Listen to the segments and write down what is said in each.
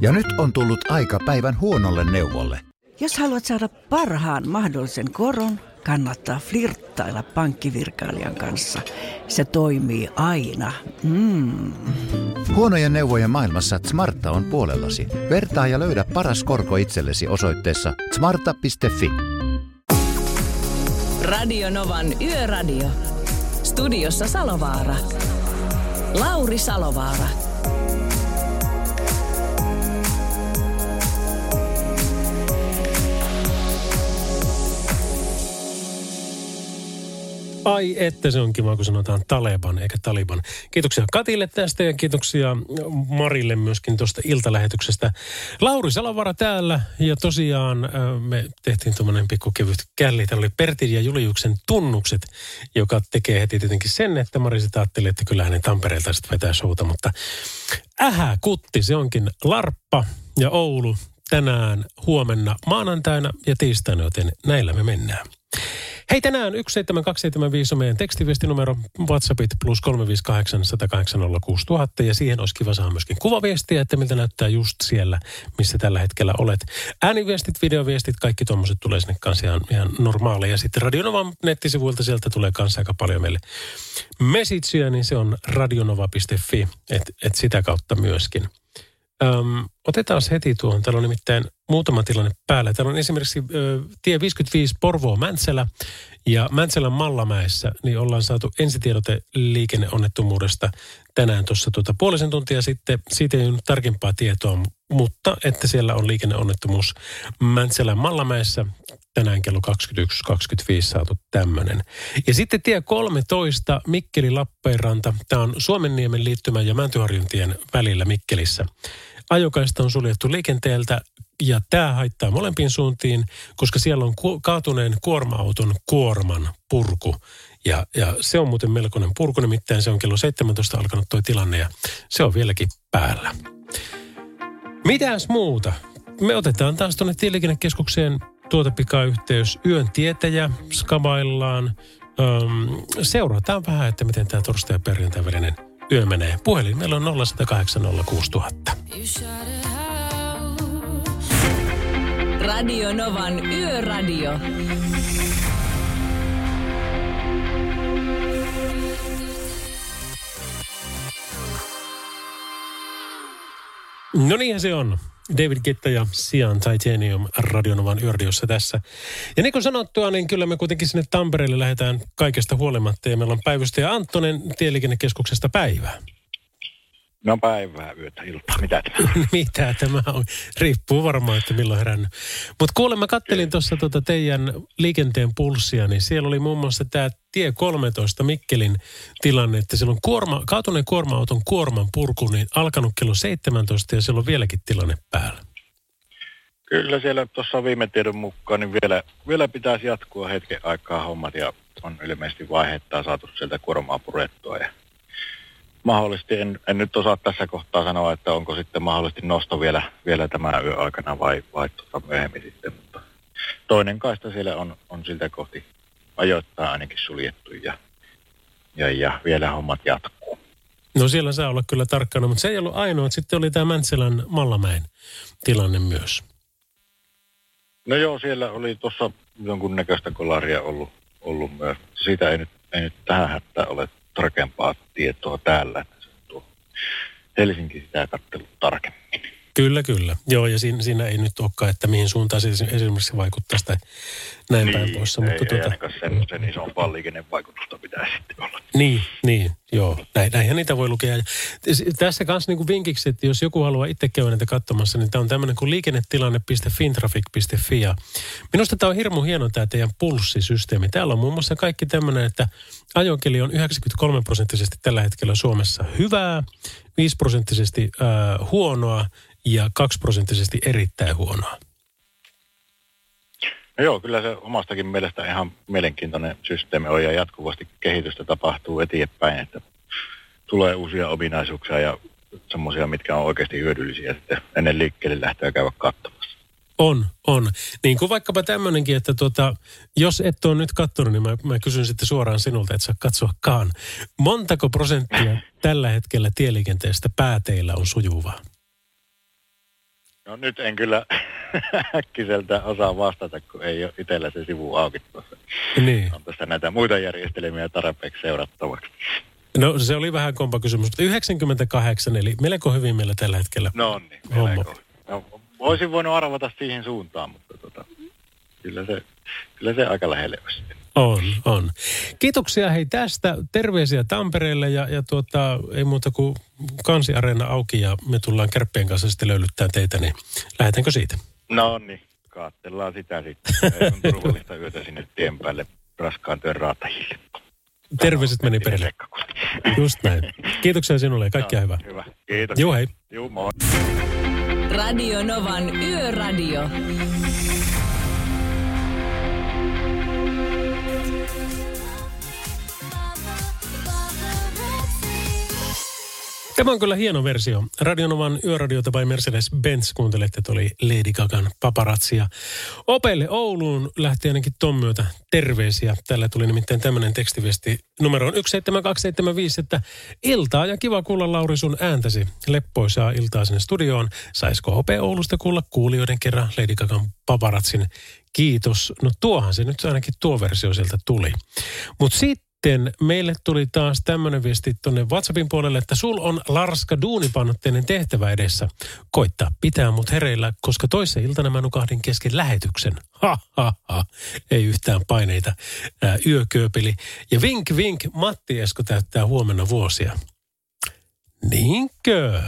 Ja nyt on tullut aika päivän huonolle neuvolle. Jos haluat saada parhaan mahdollisen koron, kannattaa flirttailla pankkivirkailijan kanssa. Se toimii aina. Mm. Huonojen neuvojen maailmassa Smarta on puolellasi. Vertaa ja löydä paras korko itsellesi osoitteessa smarta.fi. Radio Novan Yöradio. Studiossa Salovaara. Lauri Salovaara. Ai että se on kiva, kun sanotaan Taleban eikä Taliban. Kiitoksia Katille tästä ja kiitoksia Marille myöskin tuosta iltalähetyksestä. Lauri Salavara täällä ja tosiaan me tehtiin tuommoinen pikku kevyt källi. Täällä oli Pertin ja Juliuksen tunnukset, joka tekee heti tietenkin sen, että Mari sitä ajatteli, että kyllä hänen Tampereelta sitten vetää showta. Mutta ähä kutti, se onkin Larppa ja Oulu tänään, huomenna, maanantaina ja tiistaina, joten näillä me mennään. Hei tänään 17275 on meidän tekstiviestinumero WhatsAppit plus 358 ja siihen olisi kiva saada myöskin kuvaviestiä, että miltä näyttää just siellä, missä tällä hetkellä olet. Ääniviestit, videoviestit, kaikki tuommoiset tulee sinne kanssa ihan, ihan normaaleja. Sitten Radionovan nettisivuilta sieltä tulee kanssa aika paljon meille messagea, niin se on radionova.fi, että et sitä kautta myöskin. Öm, otetaan heti tuohon. Täällä on nimittäin muutama tilanne päällä. Täällä on esimerkiksi ö, tie 55 Porvoo Mäntsälä ja Mäntsälän Mallamäessä niin ollaan saatu ensitiedote liikenneonnettomuudesta tänään tuossa tuota puolisen tuntia sitten. Siitä ei ole tarkempaa tietoa, mutta että siellä on liikenneonnettomuus Mäntsälän Mallamäessä tänään kello 21.25 saatu tämmöinen. Ja sitten tie 13 Mikkeli Lappeenranta. Tämä on Suomenniemen liittymän ja Mäntyharjuntien välillä Mikkelissä. Ajokaista on suljettu liikenteeltä ja tämä haittaa molempiin suuntiin, koska siellä on kaatuneen kuorma-auton kuorman purku. Ja, ja se on muuten melkoinen purku, nimittäin se on kello 17 alkanut tuo tilanne ja se on vieläkin päällä. Mitäs muuta? Me otetaan taas tuonne tieliikennekeskukseen tuotepikayhteys yön tietäjä, skabaillaan. Öm, seurataan vähän, että miten tämä torstai ja perjantai välinen yö menee. Puhelin meillä on 0108 06000. Radio Novan Yöradio. No niinhän se on. David Gitta ja Sian Titanium Radionovan yöradiossa tässä. Ja niin kuin sanottua, niin kyllä me kuitenkin sinne Tampereelle lähdetään kaikesta huolimatta. Ja meillä on päivystäjä Anttonen Tieliikennekeskuksesta päivää. No päivää, yötä, iltaa. Mitä tämä? Mitä tämä on? Riippuu varmaan, että milloin herännyt. Mutta kuule, mä kattelin tuossa tuota teidän liikenteen pulssia, niin siellä oli muun muassa tämä tie 13 Mikkelin tilanne, että siellä on kuorma, kaatuneen kuorma-auton kuorman purku, niin alkanut kello 17 ja siellä on vieläkin tilanne päällä. Kyllä siellä tuossa viime tiedon mukaan, niin vielä, vielä pitäisi jatkua hetken aikaa hommat ja on ilmeisesti vaiheittaa saatu sieltä kuormaa purettua ja mahdollisesti, en, en nyt osaa tässä kohtaa sanoa, että onko sitten mahdollisesti nosto vielä, vielä tämä yö aikana vai, vai tuota myöhemmin sitten, mutta toinen kaista siellä on, on siltä kohti ajoittaa ainakin suljettu ja, ja, ja vielä hommat jatkuu. No siellä saa olla kyllä tarkkana, mutta se ei ollut ainoa. Sitten oli tämä Mäntsälän Mallamäen tilanne myös. No joo, siellä oli tuossa jonkunnäköistä kolaria ollut, ollut myös. Siitä ei nyt, ei nyt tähän hätään ole tarkempaa tietoa täällä. Helsinki sitä katsellut tarkemmin. Kyllä, kyllä. Joo, ja siinä, siinä ei nyt olekaan, että mihin suuntaan se esimerkiksi vaikuttaisi tai näin niin, päin pois. ei, Mutta ei tuota, ainakaan sen, sen isompaa liikennevaikutusta pitäisi sitten olla. Niin, niin, joo. Näin, näinhän niitä voi lukea. Tässä kanssa niin kuin vinkiksi, että jos joku haluaa itse käydä näitä katsomassa, niin tämä on tämmöinen kuin liikennetilanne.fintraffic.fi. Ja minusta tämä on hirmu hieno tämä teidän pulssisysteemi. Täällä on muun muassa kaikki tämmöinen, että ajokeli on 93 prosenttisesti tällä hetkellä Suomessa hyvää, 5 prosenttisesti äh, huonoa ja 2 prosenttisesti erittäin huonoa. No joo, kyllä se omastakin mielestä ihan mielenkiintoinen systeemi on ja jatkuvasti kehitystä tapahtuu eteenpäin, että tulee uusia ominaisuuksia ja semmoisia, mitkä on oikeasti hyödyllisiä sitten ennen liikkeelle lähtöä käydä katsomassa. On, on. Niin kuin vaikkapa tämmöinenkin, että tuota, jos et ole nyt katsonut, niin mä, mä kysyn sitten suoraan sinulta, että saa katsoakaan. Montako prosenttia tällä hetkellä tieliikenteestä pääteillä on sujuvaa? No nyt en kyllä äkkiseltä osaa vastata, kun ei ole itsellä se sivu auki tuossa. Niin. On tässä näitä muita järjestelmiä tarpeeksi seurattavaksi. No se oli vähän kompa kysymys, mutta 98, eli melko hyvin meillä tällä hetkellä. No niin, melko. no, Olisin voinut arvata siihen suuntaan, mutta tota, kyllä, se, kyllä se aika lähelle olisi. On, on. Kiitoksia hei tästä. Terveisiä Tampereelle ja, ja tuota, ei muuta kuin kansiareena auki ja me tullaan kärppien kanssa sitten löylyttää teitä, niin lähdetäänkö siitä? No niin, kaatsellaan sitä sitten. Ei on turvallista yötä sinne tien päälle raskaan työn raatajille. Terveiset meni perille. Just näin. Kiitoksia sinulle ja kaikkea hyvää. Hyvä, kiitos. Joo, hei. Juu, moi. Radio Novan Yöradio. Tämä on kyllä hieno versio. Radionovan yöradiota by Mercedes-Benz kuuntelette, että oli Lady Gagan paparazzi. Opelle Ouluun lähti ainakin ton myötä terveisiä. Tällä tuli nimittäin tämmöinen tekstiviesti numeroon 17275, että iltaa ja kiva kuulla Lauri sun ääntäsi. Leppoisaa iltaa sinne studioon. Saisiko Ope Oulusta kuulla kuulijoiden kerran Lady Gagan paparazzin? Kiitos. No tuohan se nyt ainakin tuo versio sieltä tuli. Mutta sitten sitten meille tuli taas tämmöinen viesti tuonne WhatsAppin puolelle, että sul on larska duunipanotteinen tehtävä edessä. Koittaa pitää mut hereillä, koska toisen iltana mä nukahdin kesken lähetyksen. Ha, ha, ha. Ei yhtään paineita. Ää, yökööpeli. Ja vink vink, Matti Esko täyttää huomenna vuosia. Niinkö?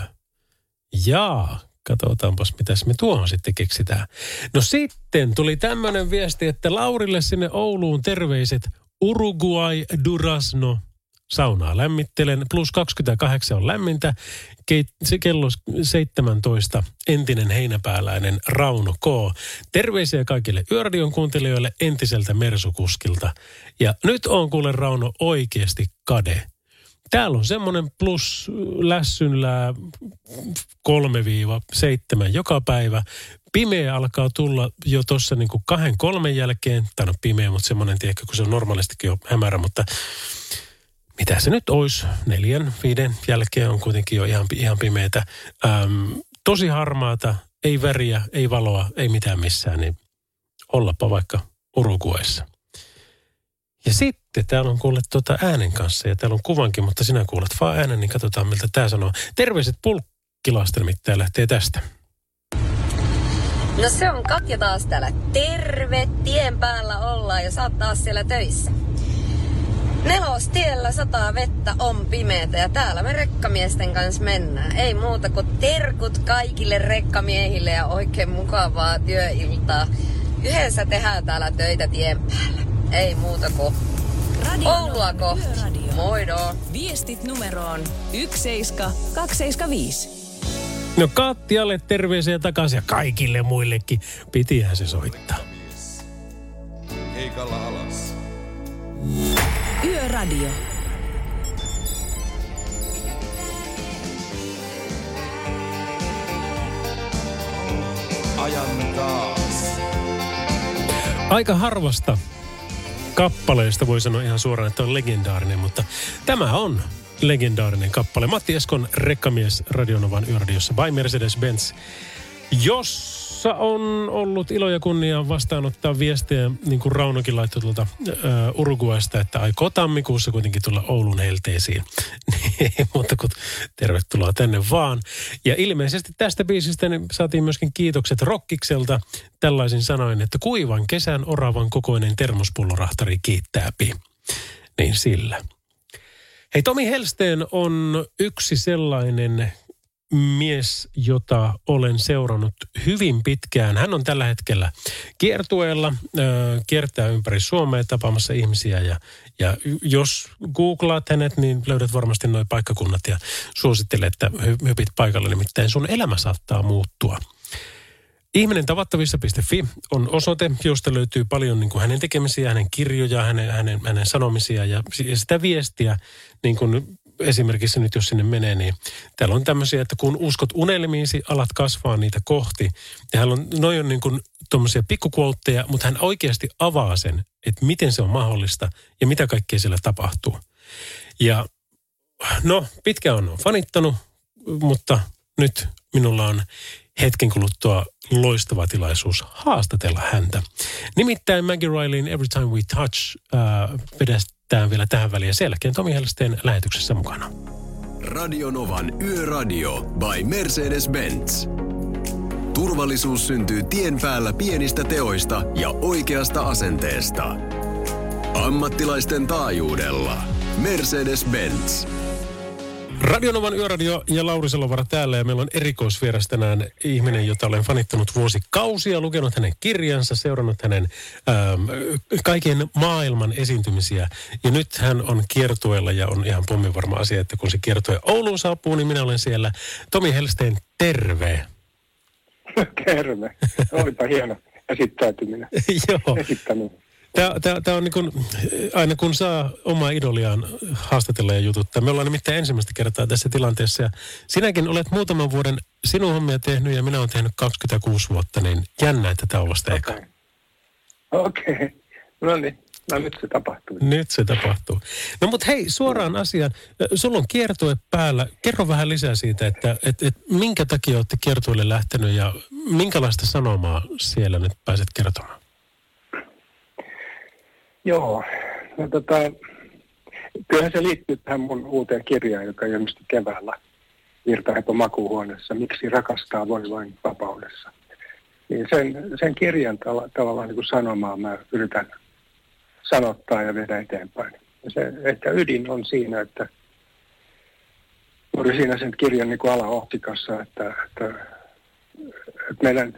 Jaa, katsotaanpas mitäs me tuohon sitten keksitään. No sitten tuli tämmöinen viesti, että Laurille sinne Ouluun terveiset Uruguay Durazno. Saunaa lämmittelen. Plus 28 on lämmintä. Se kello 17. Entinen heinäpääläinen Rauno K. Terveisiä kaikille Yöradion kuuntelijoille entiseltä Mersukuskilta. Ja nyt on kuule Rauno oikeasti kade. Täällä on semmoinen plus lässyllä 3-7 joka päivä. Pimeä alkaa tulla jo tuossa niin kahden kolmen jälkeen. Tai no pimeä, mutta semmoinen, tiedätkö, kun se on normaalistikin jo hämärä, mutta mitä se nyt olisi? Neljän, viiden jälkeen on kuitenkin jo ihan, ihan pimeätä. Äm, tosi harmaata, ei väriä, ei valoa, ei mitään missään, niin ollapa vaikka Uruguayssa. Ja sitten täällä on kuullut tuota äänen kanssa ja täällä on kuvankin, mutta sinä kuulet vaan äänen, niin katsotaan miltä tämä sanoo. Terveiset pulkkilasten mitään lähtee tästä. No se on Katja taas täällä. Terve, tien päällä ollaan ja sä oot taas siellä töissä. Nelostiellä sataa vettä, on pimeätä ja täällä me rekkamiesten kanssa mennään. Ei muuta kuin terkut kaikille rekkamiehille ja oikein mukavaa työiltaa. Yhdessä tehdään täällä töitä tien päällä. Ei muuta kuin Radio Oulua kohti. Moido! Viestit numeroon 17275. No Kattialle terveisiä takaisin ja kaikille muillekin. Pitihän se soittaa. keikalla alas. Yöradio. Ajan taas. Aika harvasta kappaleesta voi sanoa ihan suoraan, että on legendaarinen, mutta tämä on legendaarinen kappale. Matti Eskon rekkamies Radionovan yöradiossa by Mercedes-Benz, jossa on ollut ilo ja kunnia vastaanottaa viestejä, niin kuin Raunokin laittoi tuolta äh, että aikoo tammikuussa kuitenkin tulla Oulun helteisiin. Mutta kun tervetuloa tänne vaan. Ja ilmeisesti tästä biisistä niin saatiin myöskin kiitokset Rokkikselta tällaisin sanoin, että kuivan kesän oravan kokoinen termospullorahtari kiittääpi. Niin sillä. Hei, Tomi Helsteen on yksi sellainen mies, jota olen seurannut hyvin pitkään. Hän on tällä hetkellä kiertueella, kiertää ympäri Suomea tapaamassa ihmisiä ja, ja jos googlaat hänet, niin löydät varmasti nuo paikkakunnat ja suosittelen, että hy- hypit paikalle, nimittäin sun elämä saattaa muuttua. Ihminen tavattavissa.fi on osoite, josta löytyy paljon niin kuin hänen tekemisiä, hänen kirjoja, hänen, hänen, hänen sanomisia ja si- ja sitä viestiä, niin kuin esimerkiksi nyt jos sinne menee, niin täällä on tämmöisiä, että kun uskot unelmiisi, alat kasvaa niitä kohti. Ja hän on, noin on niin kuin tuommoisia pikkukuotteja, mutta hän oikeasti avaa sen, että miten se on mahdollista ja mitä kaikkea siellä tapahtuu. Ja no, pitkään on fanittanut, mutta nyt minulla on hetken kuluttua loistava tilaisuus haastatella häntä. Nimittäin Maggie Rileyn Every Time We Touch äh, vedetään vielä tähän väliin ja sen jälkeen Tomi Helsteen lähetyksessä mukana. Radionovan Yöradio by Mercedes-Benz. Turvallisuus syntyy tien päällä pienistä teoista ja oikeasta asenteesta. Ammattilaisten taajuudella. Mercedes-Benz. Radionovan yöradio ja Lauri Salovara täällä ja meillä on erikoisvieras tänään ihminen, jota olen fanittanut vuosikausia, lukenut hänen kirjansa, seurannut hänen ähm, kaiken maailman esiintymisiä. Ja nyt hän on kiertueella ja on ihan pomminvarma asia, että kun se kiertue Ouluun saapuu, niin minä olen siellä. Tomi Helsteen, terve. Terve. Olipa hieno esittäytyminen. Joo. Esittäminen. Tämä, tämä, tämä on niin kuin, aina kun saa omaa idoliaan haastatella ja jututtaa. Me ollaan nimittäin ensimmäistä kertaa tässä tilanteessa ja sinäkin olet muutaman vuoden sinun hommia tehnyt ja minä olen tehnyt 26 vuotta, niin jännä, että tämä on vasta eka. Okei. Okei. No niin. No nyt se tapahtuu. Nyt se tapahtuu. No mutta hei, suoraan asiaan. Sulla on kiertue päällä. Kerro vähän lisää siitä, että et, et, minkä takia olette kiertueelle lähtenyt ja minkälaista sanomaa siellä nyt pääset kertomaan? Joo. No tota, kyllähän se liittyy tähän mun uuteen kirjaan, joka ilmestyi keväällä Virtahepo makuuhuoneessa. Miksi rakastaa voi vain vapaudessa. Niin sen, sen kirjan tala, tavallaan niin kuin sanomaa mä yritän sanottaa ja viedä eteenpäin. Ja se ehkä ydin on siinä, että juuri siinä sen kirjan niin kuin alaohtikassa, että, että, että meidän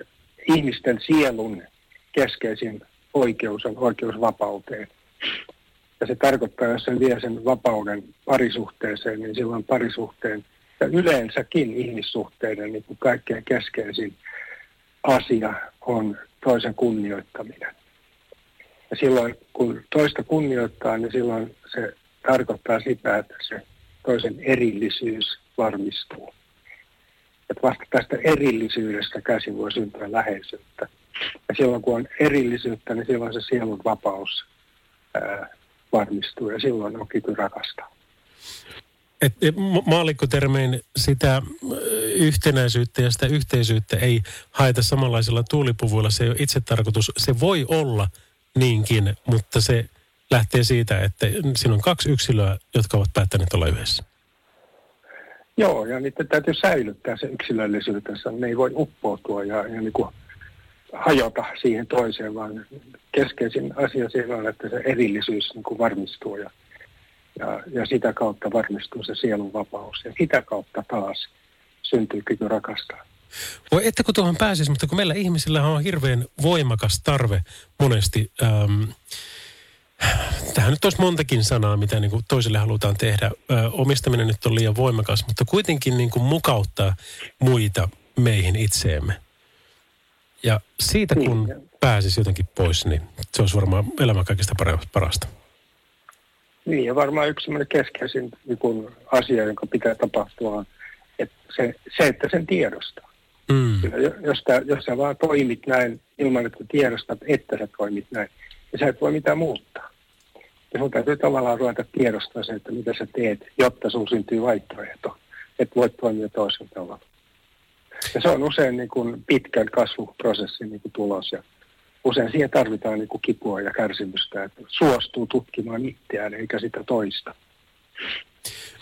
ihmisten sielun keskeisin oikeus on oikeus vapauteen. Ja se tarkoittaa, jos sen vie sen vapauden parisuhteeseen, niin silloin parisuhteen ja yleensäkin ihmissuhteiden niin kuin kaikkein keskeisin asia on toisen kunnioittaminen. Ja silloin kun toista kunnioittaa, niin silloin se tarkoittaa sitä, että se toisen erillisyys varmistuu. Että vasta tästä erillisyydestä käsin voi syntyä läheisyyttä. Ja silloin kun on erillisyyttä, niin silloin se sielun vapaus ää, varmistuu ja silloin on kyky rakastaa. Et, maallikkotermein sitä yhtenäisyyttä ja sitä yhteisyyttä ei haeta samanlaisilla tuulipuvuilla. Se ei ole itse tarkoitus. Se voi olla niinkin, mutta se lähtee siitä, että siinä on kaksi yksilöä, jotka ovat päättäneet olla yhdessä. Joo, ja niiden täytyy säilyttää se yksilöllisyytensä. Ne ei voi uppoutua ja, ja niin kuin hajota siihen toiseen, vaan keskeisin asia siinä on, että se erillisyys niin kuin varmistuu ja, ja, ja sitä kautta varmistuu se sielun vapaus. Ja sitä kautta taas syntyy kyky rakastaa. Voi että kun tuohon pääsisi, mutta kun meillä ihmisillä on hirveän voimakas tarve monesti, ähm, tähän nyt olisi montakin sanaa, mitä niin kuin toiselle halutaan tehdä. Ö, omistaminen nyt on liian voimakas, mutta kuitenkin niin kuin mukauttaa muita meihin itseemme. Ja siitä kun Niin. pääsisi jotenkin pois, niin se olisi varmaan elämä kaikista parasta. Niin, ja varmaan yksi semmoinen keskeisin niin asia, jonka pitää tapahtua, on että se, se, että sen tiedostaa. Mm. Jos, tää, jos sä vaan toimit näin ilman, että tiedostat, että sä toimit näin, niin sä et voi mitään muuttaa. Ja sun täytyy tavallaan ruveta tiedostaa se, että mitä sä teet, jotta sun syntyy vaihtoehto. Että voit toimia toisella tavalla. Ja se on usein niin kuin pitkän kasvuprosessin niin kuin tulos. Ja usein siihen tarvitaan niin kuin kipua ja kärsimystä, että suostuu tutkimaan itseään eikä sitä toista.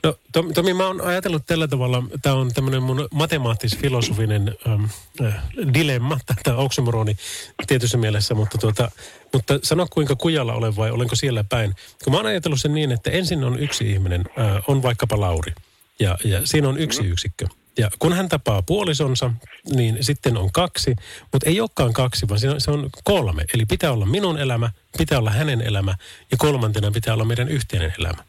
No Tomi, mä oon ajatellut tällä tavalla, tämä on tämmöinen mun matemaattis-filosofinen ähm, äh, dilemma, tämä oksymoroni tietyssä mielessä, mutta, tuota, mutta sano kuinka kujalla olen vai olenko siellä päin. Kun mä oon ajatellut sen niin, että ensin on yksi ihminen, äh, on vaikkapa Lauri, ja, ja siinä on yksi yksikkö. Ja kun hän tapaa puolisonsa, niin sitten on kaksi, mutta ei olekaan kaksi, vaan se on kolme. Eli pitää olla minun elämä, pitää olla hänen elämä ja kolmantena pitää olla meidän yhteinen elämä.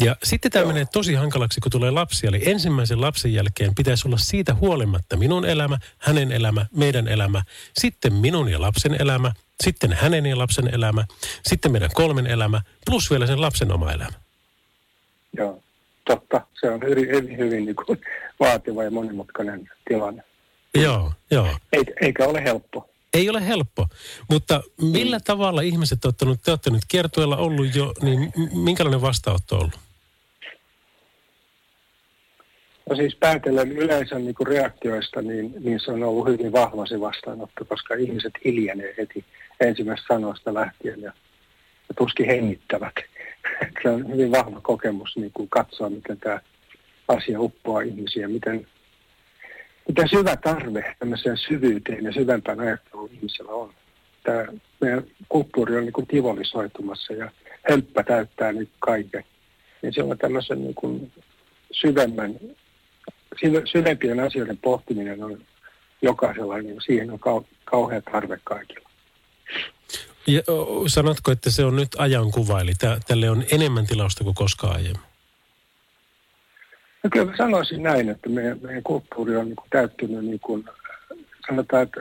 Ja sitten tämä menee tosi hankalaksi, kun tulee lapsia. Eli ensimmäisen lapsen jälkeen pitäisi olla siitä huolimatta minun elämä, hänen elämä, meidän elämä, sitten minun ja lapsen elämä, sitten hänen ja lapsen elämä, sitten meidän kolmen elämä, plus vielä sen lapsen oma elämä. Joo, totta. Se on hyvin, hyvin, hyvin niin kuin vaativa ja monimutkainen tilanne. Joo, joo. Eikä, eikä ole helppo. Ei ole helppo, mutta millä tavalla ihmiset ovat ottanut, te olette nyt kiertueella ollut jo, niin minkälainen vastaanotto on ollut? No siis päätellen yleensä niin kuin reaktioista, niin, niin se on ollut hyvin vahva se vastaanotto, koska ihmiset hiljenee heti ensimmäistä sanoista lähtien ja, ja tuskin hengittävät. se on hyvin vahva kokemus niin kuin katsoa, miten tämä asia uppoaa ihmisiä, miten, miten syvä tarve tämmöiseen syvyyteen ja syvempään ajatteluun ihmisellä on. Tämä meidän kulttuuri on niin kuin tivolisoitumassa ja hömppä täyttää nyt kaiken. Niin se on tämmöisen niin kuin syvemmän, syve- syvempien asioiden pohtiminen on jokaisella, niin siihen on kau- kauhea tarve kaikilla. Ja, sanotko, että se on nyt ajankuva, eli tä, tälle on enemmän tilausta kuin koskaan aiemmin? No kyllä mä sanoisin näin, että meidän, meidän kulttuuri on niin kuin täyttynyt, niin kuin, sanotaan, että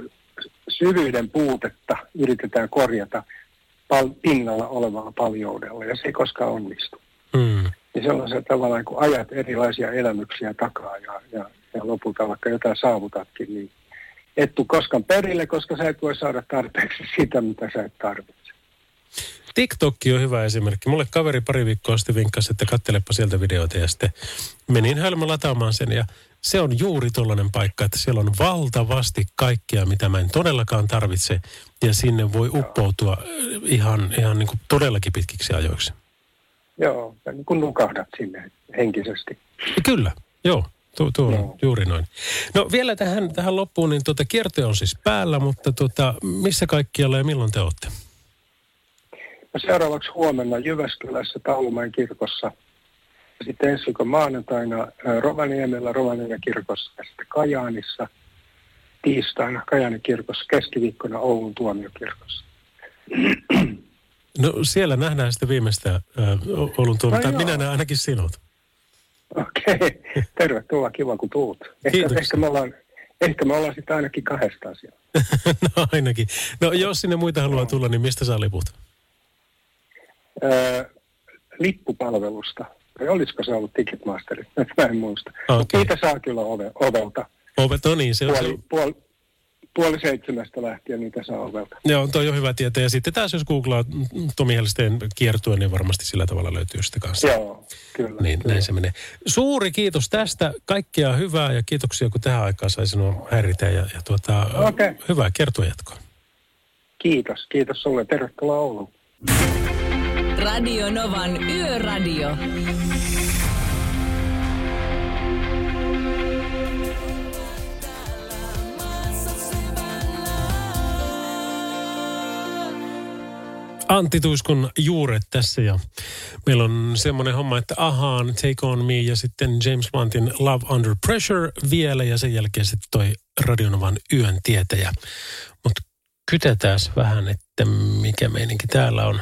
syvyyden puutetta yritetään korjata pal- pinnalla olevalla paljoudella, ja se ei koskaan onnistu. Mm. Niin sellaisia tavallaan, kun ajat erilaisia elämyksiä takaa ja, ja, ja lopulta vaikka jotain saavutatkin, niin et tuu koskaan perille, koska sä et voi saada tarpeeksi sitä, mitä sä et tarvitse. TikTok on hyvä esimerkki. Mulle kaveri pari viikkoa sitten vinkkasi, että kattelepa sieltä videoita ja sitten menin hölmö lataamaan sen ja se on juuri tollainen paikka, että siellä on valtavasti kaikkea, mitä mä en todellakaan tarvitse ja sinne voi uppoutua äh, ihan, ihan niin kuin todellakin pitkiksi ajoiksi. Joo, niin kun nukahdat sinne henkisesti. Kyllä, joo. Tuo, tuo Joo. juuri noin. No vielä tähän, tähän loppuun, niin tuota, kierto on siis päällä, mutta tuota, missä kaikkialla ja milloin te olette? Ja seuraavaksi huomenna Jyväskylässä Taulumäen kirkossa. Ja sitten ensi viikon maanantaina Rovaniemellä Rovaniemen kirkossa ja sitten Kajaanissa. Tiistaina Kajaanin kirkossa, keskiviikkona Oulun tuomiokirkossa. No siellä nähdään sitten viimeistä äh, Oulun tuomio, No minä näen ainakin sinut. Tervetuloa, kiva kun tuut. Ehkä, Kiitoksia. ehkä, me ollaan, ehkä me ollaan sitten ainakin kahdesta asiaa. no ainakin. No jos sinne muita haluaa tulla, niin mistä saa liput? Öö, lippupalvelusta. Vai olisiko se ollut Ticketmasteri? Nyt mä en muista. Okay. Niitä saa kyllä ove, ovelta. Ovet, no niin, se on, se Puoli, on, puoli, puoli seitsemästä lähtien niitä saa ovelta. joo, toi on hyvä tietää. Ja sitten taas jos googlaa Tomi Helsteen kiertue, niin varmasti sillä tavalla löytyy sitä kanssa. Joo, kyllä. Niin, kyllä. näin se menee. Suuri kiitos tästä. Kaikkea hyvää ja kiitoksia, kun tähän aikaan sai sinua häiritä. Ja, ja tuota, Okei. hyvää kertojatkoa. Kiitos, kiitos sulle. Tervetuloa Ouluun. Radio Novan Yöradio. Antti Tuiskun juuret tässä ja meillä on semmoinen homma, että ahaan Take On Me ja sitten James Bluntin Love Under Pressure vielä ja sen jälkeen sitten toi Radionovan yön tietäjä. Mutta kytetään vähän, että mikä meininki täällä on.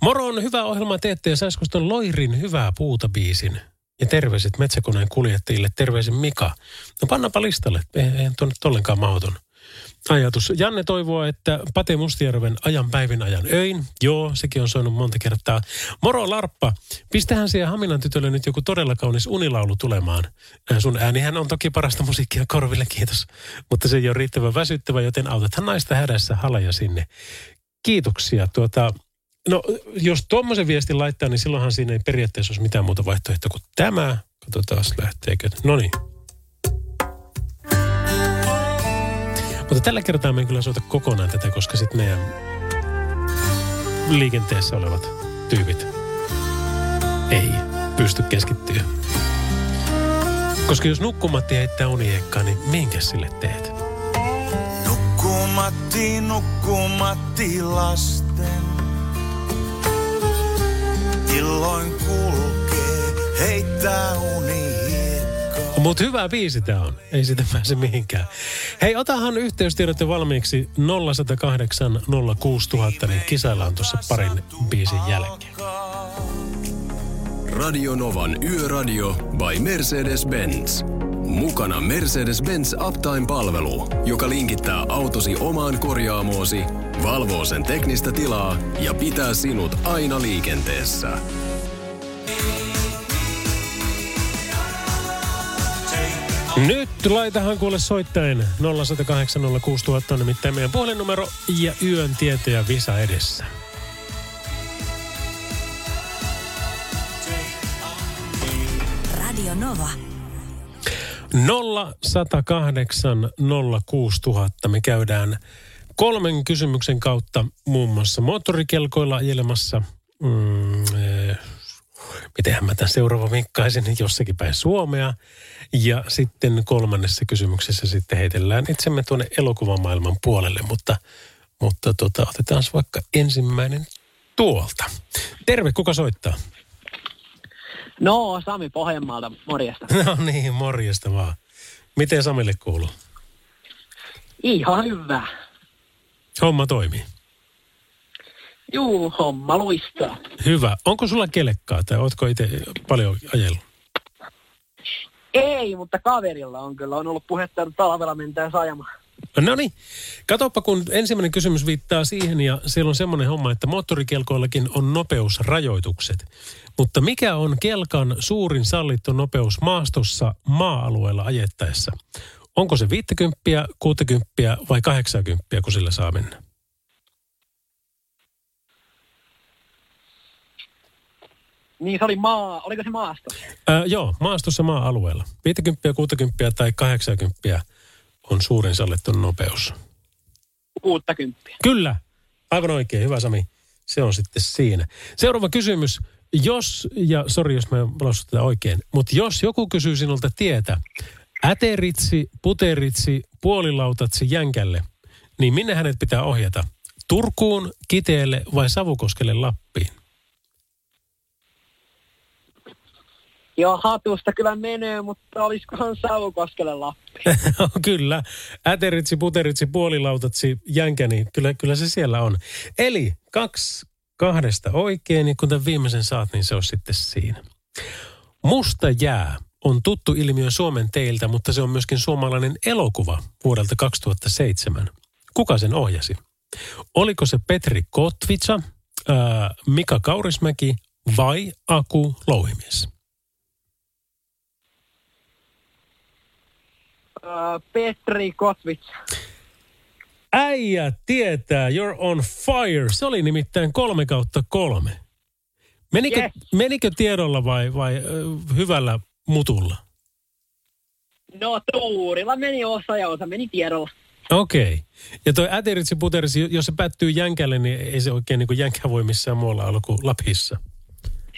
Moro on hyvä ohjelma teette ja saisiko ton Loirin hyvää puuta biisin? Ja terveiset metsäkoneen kuljettajille, terveisin Mika. No pannapa listalle, ei, ei tuonne ollenkaan mahdoton ajatus. Janne toivoo, että Pate Mustijärven ajan päivin ajan öin. Joo, sekin on soinut monta kertaa. Moro Larppa, pistähän siihen Haminan tytölle nyt joku todella kaunis unilaulu tulemaan. Äh, Sun äänihän on toki parasta musiikkia korville, kiitos. Mutta se ei ole riittävän väsyttävä, joten autathan naista hädässä halaja sinne. Kiitoksia. Tuota, no, jos tuommoisen viestin laittaa, niin silloinhan siinä ei periaatteessa olisi mitään muuta vaihtoehtoa kuin tämä. Katsotaan, lähteekö. No niin. Mutta tällä kertaa me en kyllä soita kokonaan tätä, koska sitten meidän liikenteessä olevat tyypit ei pysty keskittyä. Koska jos nukkumatti heittää uniekkaa, niin minkä sille teet? Nukkumatti, nukkumatti lasten. Illoin kulkee, heittää uni Mutta hyvä biisi tää on. Ei sitä pääse mihinkään. Hei, otahan yhteystiedot jo valmiiksi 0108 06000, niin kisaillaan tuossa parin biisin jälkeen. Radio Novan Yöradio by Mercedes-Benz. Mukana Mercedes-Benz Uptime-palvelu, joka linkittää autosi omaan korjaamoosi, valvoo sen teknistä tilaa ja pitää sinut aina liikenteessä. Nyt laitahan kuule soittaen 0806000 on nimittäin meidän puhelinnumero ja yön tietäjä Visa edessä. Radio Nova. 0108 06000. Me käydään kolmen kysymyksen kautta muun muassa moottorikelkoilla ajelemassa. Mm, eh, mitenhän mä tämän seuraava vinkkaisin jossakin päin Suomea. Ja sitten kolmannessa kysymyksessä sitten heitellään itsemme tuonne elokuvamaailman puolelle, mutta, mutta tota, otetaan vaikka ensimmäinen tuolta. Terve, kuka soittaa? No, Sami Pohjanmaalta, morjesta. No niin, morjesta vaan. Miten Samille kuuluu? Ihan hyvä. Homma toimii. Juu, homma luistaa. Hyvä. Onko sulla kelekkaa tai ootko itse paljon ajellut? Ei, mutta kaverilla on kyllä. On ollut puhetta, että talvella mentää ajamaan. No niin, katoppa kun ensimmäinen kysymys viittaa siihen ja siellä on semmoinen homma, että moottorikelkoillakin on nopeusrajoitukset. Mutta mikä on kelkan suurin sallittu nopeus maastossa maa-alueella ajettaessa? Onko se 50, 60 vai 80, kun sillä saa mennä? Niin se oli maa, oliko se maasto? Ää, joo, maastossa maa-alueella. 50, 60 tai 80 on suurin sallittu nopeus. 60. Kyllä, aivan oikein, hyvä Sami. Se on sitten siinä. Seuraava kysymys. Jos, ja sori jos mä lausut tätä oikein, mutta jos joku kysyy sinulta tietä, äteritsi, puteritsi, puolilautatsi jänkälle, niin minne hänet pitää ohjata? Turkuun, Kiteelle vai Savukoskelle Lappiin? Joo, hatusta kyllä menee, mutta olisikohan Savukoskelle Lappi? kyllä. Äteritsi, puteritsi, puolilautatsi, jänkä, niin kyllä, kyllä se siellä on. Eli kaksi kahdesta oikein, niin kun tämän viimeisen saat, niin se on sitten siinä. Musta jää on tuttu ilmiö Suomen teiltä, mutta se on myöskin suomalainen elokuva vuodelta 2007. Kuka sen ohjasi? Oliko se Petri Kotvitsa, ää, Mika Kaurismäki vai Aku Louhimies? Petri Kotvits. Äijä tietää, you're on fire. Se oli nimittäin kolme kautta kolme. Menikö, yes. menikö tiedolla vai, vai ö, hyvällä mutulla? No tuurilla meni osa ja osa meni tiedolla. Okei. Okay. Ja toi äteritsi puteritsi, jos se päättyy jänkälle, niin ei se oikein niin jänkä voi missään muualla olla kuin Lapissa.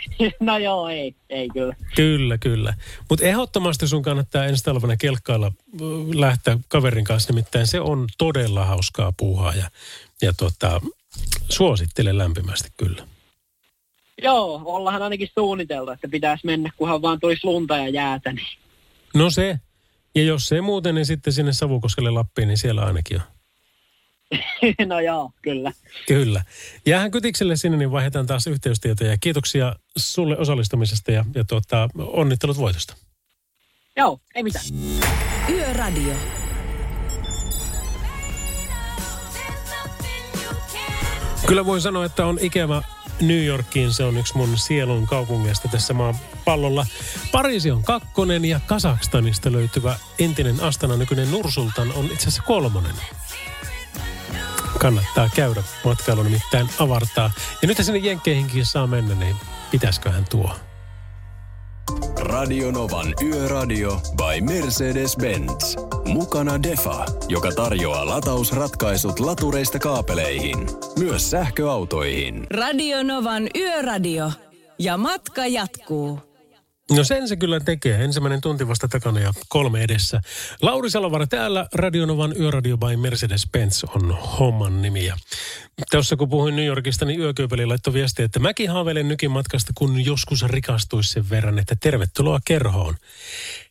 no joo, ei, ei kyllä. Kyllä, kyllä. Mutta ehdottomasti sun kannattaa ensi talvena kelkkailla lähteä kaverin kanssa, nimittäin se on todella hauskaa puuhaa ja, ja tota, suosittelen lämpimästi kyllä. Joo, ollaan ainakin suunniteltu, että pitäisi mennä, kunhan vaan tulisi lunta ja jäätä. Niin. No se. Ja jos se muuten, niin sitten sinne Savukoskelle Lappiin, niin siellä ainakin on. no joo, kyllä. Kyllä. Jäähän kytikselle sinne, niin vaihdetaan taas yhteystietoja. Kiitoksia sulle osallistumisesta ja, ja tuota, onnittelut voitosta. Joo, ei mitään. Yöradio. Kyllä voin sanoa, että on ikävä New Yorkiin. Se on yksi mun sielun kaupungeista tässä maan pallolla. Pariisi on kakkonen ja Kasakstanista löytyvä entinen Astana nykyinen Nursultan on itse asiassa kolmonen kannattaa käydä matkailu nimittäin avartaa. Ja nyt sinne Jenkkeihinkin saa mennä, niin pitäisiköhän tuo? Radio Novan Yöradio by Mercedes-Benz. Mukana Defa, joka tarjoaa latausratkaisut latureista kaapeleihin, myös sähköautoihin. Radio Novan Yöradio. Ja matka jatkuu. No sen se kyllä tekee. Ensimmäinen tunti vasta takana ja kolme edessä. Lauri Salovara täällä, Radionovan Yöradio by Mercedes-Benz on homman nimi. Ja tuossa kun puhuin New Yorkista, niin Yökyypeli laittoi viesti, että mäkin haaveilen nykimatkasta, kun joskus rikastuisi sen verran, että tervetuloa kerhoon.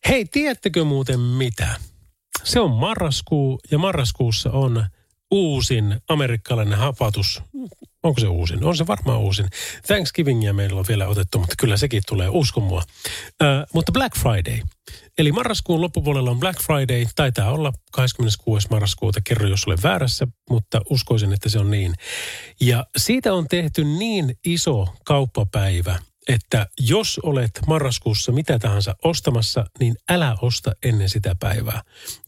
Hei, tiedättekö muuten mitä? Se on marraskuu ja marraskuussa on uusin amerikkalainen hapatus Onko se uusin? On se varmaan uusin. Thanksgivingia meillä on vielä otettu, mutta kyllä sekin tulee, usko mua. Ö, mutta Black Friday. Eli marraskuun loppupuolella on Black Friday. Taitaa olla 26. marraskuuta. Kerro, jos olen väärässä, mutta uskoisin, että se on niin. Ja siitä on tehty niin iso kauppapäivä, että jos olet marraskuussa mitä tahansa ostamassa, niin älä osta ennen sitä päivää.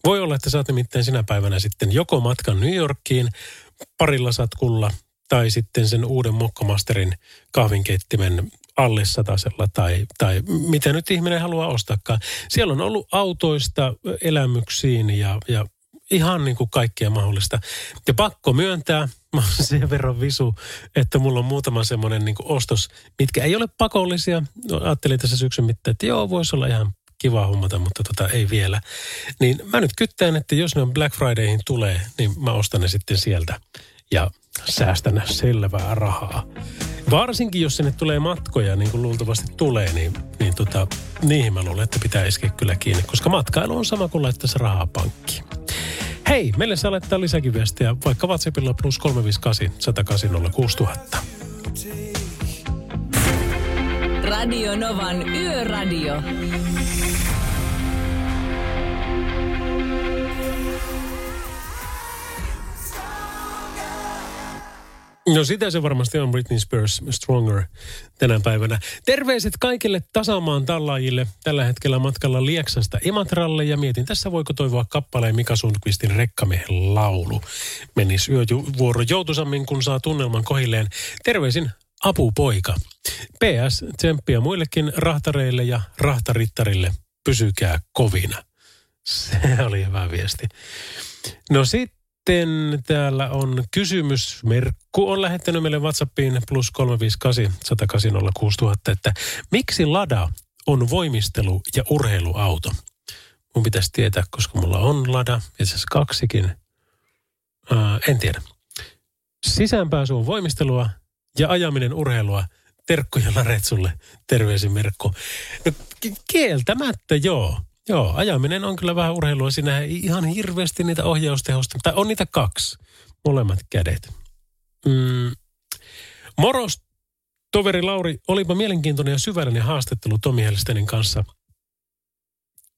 Voi olla, että saat nimittäin sinä päivänä sitten joko matkan New Yorkiin parilla satkulla – tai sitten sen uuden Mokkamasterin kahvinkeittimen alle satasella tai, tai mitä nyt ihminen haluaa ostakaan. Siellä on ollut autoista elämyksiin ja, ja ihan niin kuin kaikkea mahdollista. Ja pakko myöntää, mä oon sen verran visu, että mulla on muutama semmoinen niin kuin ostos, mitkä ei ole pakollisia. No, ajattelin tässä syksyn mittaan, että joo, voisi olla ihan kiva hommata, mutta tota ei vielä. Niin mä nyt kyttään, että jos ne on Black Fridayhin tulee, niin mä ostan ne sitten sieltä ja säästän selvää rahaa. Varsinkin jos sinne tulee matkoja, niin kuin luultavasti tulee, niin, niin tota, niihin mä luulen, että pitää iskeä kyllä kiinni, koska matkailu on sama kuin laittaisi rahaa pankkiin. Hei, meille saa laittaa lisäkin viestiä vaikka WhatsAppilla plus 358 108 6000. Radio Novan Yöradio. No sitä se varmasti on Britney Spears Stronger tänä päivänä. Terveiset kaikille tasamaan tallaajille tällä hetkellä matkalla Lieksasta Imatralle ja mietin tässä voiko toivoa kappaleen Mika Sundqvistin rekkamiehen laulu. Menis yövuoro joutusammin kun saa tunnelman kohilleen. Terveisin apupoika. PS, tsemppiä muillekin rahtareille ja rahtarittarille. Pysykää kovina. Se oli hyvä viesti. No sitten sitten täällä on kysymys. Merkku on lähettänyt meille WhatsAppiin plus 358 108 että miksi Lada on voimistelu- ja urheiluauto? Mun pitäisi tietää, koska mulla on Lada, itse asiassa kaksikin. Ää, en tiedä. Sisäänpääsy on voimistelua ja ajaminen urheilua. Terkkuja Laretsulle. Terveisin Merkku. No, kieltämättä joo. Joo, ajaminen on kyllä vähän urheilua. Siinä ei ihan hirveästi niitä ohjaustehosta, tai on niitä kaksi, molemmat kädet. Mm. Moros, toveri Lauri, olipa mielenkiintoinen ja syvällinen haastattelu Tomi Helstenin kanssa.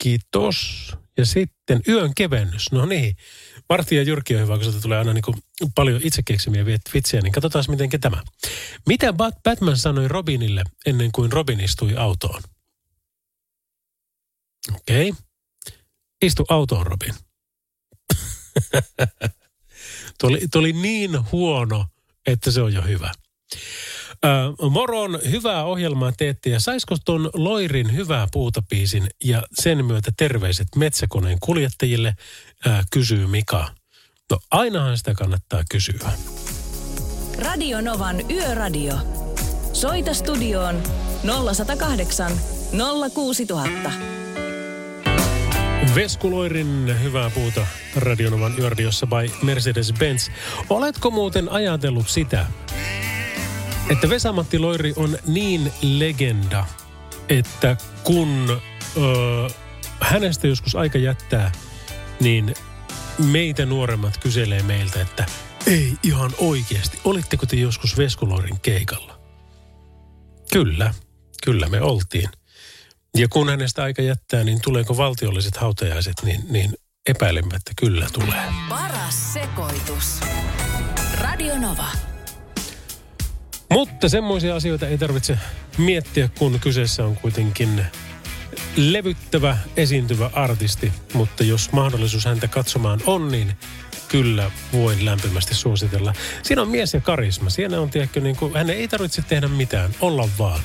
Kiitos. Ja sitten yön kevennys. No niin, Martti ja Jyrki on hyvä, kun tulee aina niin kuin paljon itse keksimiä vitsejä, niin katsotaan miten tämä. Mitä Batman sanoi Robinille ennen kuin Robin istui autoon? Okei. Okay. Istu autoon, Robin. tuo oli niin huono, että se on jo hyvä. Äh, moron hyvää ohjelmaa teette ja saisiko tuon Loirin hyvää puutapiisin ja sen myötä terveiset metsäkoneen kuljettajille, äh, kysyy Mika. No ainahan sitä kannattaa kysyä. Radio Novan Yöradio. Soita studioon 0108 06000. Veskuloirin hyvää puuta Radionovan yöradiossa by Mercedes-Benz. Oletko muuten ajatellut sitä, että Vesamatti Loiri on niin legenda, että kun ö, hänestä joskus aika jättää, niin meitä nuoremmat kyselee meiltä, että ei ihan oikeasti, olitteko te joskus Veskuloirin keikalla? Kyllä, kyllä me oltiin. Ja kun hänestä aika jättää, niin tuleeko valtiolliset hautajaiset, niin, niin epäilemättä kyllä tulee. Paras sekoitus. Radio Nova. Mutta semmoisia asioita ei tarvitse miettiä, kun kyseessä on kuitenkin levyttävä, esiintyvä artisti. Mutta jos mahdollisuus häntä katsomaan on, niin kyllä voin lämpimästi suositella. Siinä on mies ja karisma. Siinä on, tiedätkö, niin kuin, hän ei tarvitse tehdä mitään, olla vaan.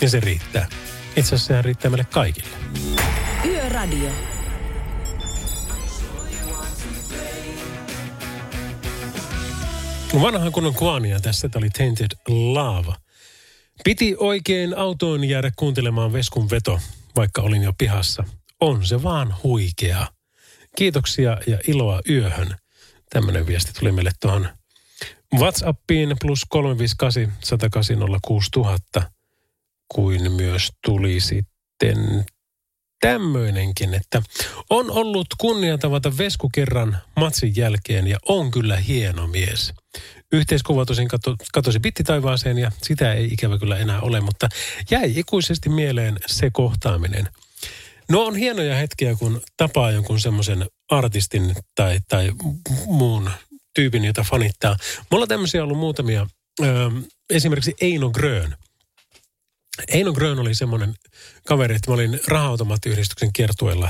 Ja se riittää. Itse asiassa sehän riittää meille kaikille. Yöradio. Vanhan kunnon kuania tässä, tämä oli Tainted Lava. Piti oikein autoon jäädä kuuntelemaan Veskun veto, vaikka olin jo pihassa. On se vaan huikea. Kiitoksia ja iloa yöhön. Tämmöinen viesti tuli meille tuohon WhatsAppiin plus 358 108 06000 kuin myös tuli sitten tämmöinenkin, että on ollut kunnia tavata Vesku kerran matsin jälkeen ja on kyllä hieno mies. Yhteiskuva tosin kato, katosi bittitaivaaseen ja sitä ei ikävä kyllä enää ole, mutta jäi ikuisesti mieleen se kohtaaminen. No on hienoja hetkiä, kun tapaa jonkun semmoisen artistin tai, tai muun tyypin, jota fanittaa. Mulla on tämmöisiä ollut muutamia. Öö, esimerkiksi Eino Grön – Eino Grön oli semmoinen kaveri, että mä olin raha-automaattiyhdistyksen kiertueella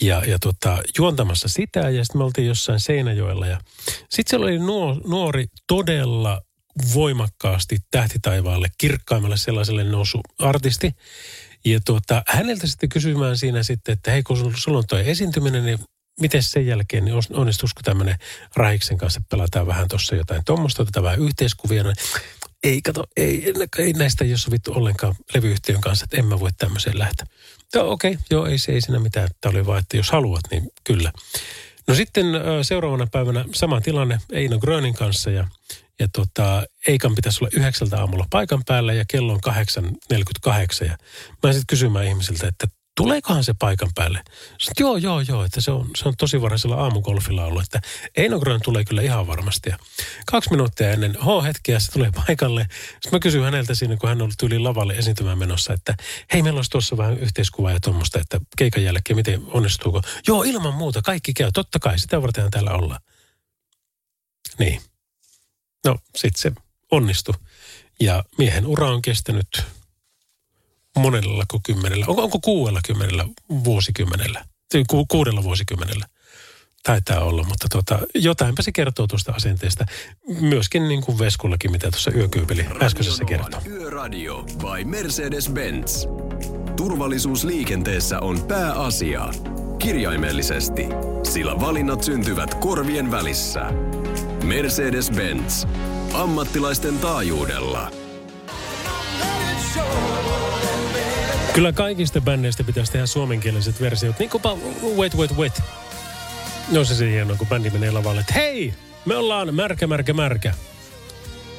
ja, ja tota, juontamassa sitä ja sitten me oltiin jossain Seinäjoella ja sitten siellä oli nuo, nuori todella voimakkaasti tähtitaivaalle, kirkkaimmalle sellaiselle nousu artisti. Ja tuota, häneltä sitten kysymään siinä sitten, että hei kun sulla on tuo esiintyminen, niin miten sen jälkeen, niin onnistuisiko tämmöinen Rahiksen kanssa, pelataan vähän tuossa jotain tuommoista, otetaan vähän yhteiskuvia. Ei, kato, ei, ei näistä ei ole sovittu ollenkaan levyyhtiön kanssa, että en mä voi tämmöiseen lähteä. Okei, okay, joo, ei se ei siinä mitään. Tämä oli vaan, että jos haluat, niin kyllä. No sitten seuraavana päivänä sama tilanne Eino Grönin kanssa ja, ja tota, Eikan pitäisi olla yhdeksältä aamulla paikan päällä ja kello on 8.48. Ja mä sitten kysymään ihmisiltä, että tuleekohan se paikan päälle? Sanoin, joo, joo, joo, että se on, se on tosi varhaisella aamugolfilla ollut, että Eino Grön tulee kyllä ihan varmasti. Ja kaksi minuuttia ennen H-hetkeä se tulee paikalle. Sitten mä kysyin häneltä siinä, kun hän oli tyyli lavalle esiintymään menossa, että hei, meillä olisi tuossa vähän yhteiskuvaa ja tuommoista, että keikan jälkeen miten onnistuuko. Joo, ilman muuta, kaikki käy. Totta kai, sitä varten täällä olla. Niin. No, sitten se onnistui. Ja miehen ura on kestänyt monella kuin kymmenellä, onko, onko kuudella kymmenellä vuosikymmenellä, ku, kuudella vuosikymmenellä taitaa olla, mutta tota, jotainpä se kertoo tuosta asenteesta. Myöskin niin kuin Veskullakin, mitä tuossa yökyypeli äskeisessä kertoo. Yöradio by Mercedes-Benz. Turvallisuus liikenteessä on pääasia. Kirjaimellisesti, sillä valinnat syntyvät korvien välissä. Mercedes-Benz. Ammattilaisten taajuudella. Kyllä kaikista bändeistä pitäisi tehdä suomenkieliset versiot. Niin kuin Wait, Wait, Wait. No se se hienoa, kun bändi menee lavalle, että hei, me ollaan märkä, märkä, märkä.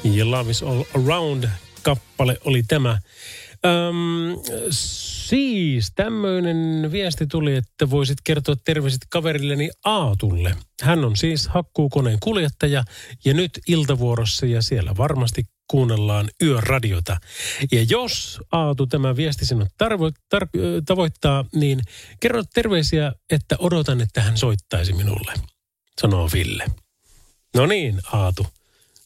Ja Love is All Around kappale oli tämä. Öm, siis tämmöinen viesti tuli, että voisit kertoa terveiset kaverilleni Aatulle. Hän on siis hakkuukoneen kuljettaja ja nyt iltavuorossa ja siellä varmasti kuunnellaan yöradiota. Ja jos Aatu tämä viesti sinut tarvo, tar, tavoittaa, niin kerro terveisiä, että odotan, että hän soittaisi minulle, sanoo Ville. No niin, Aatu,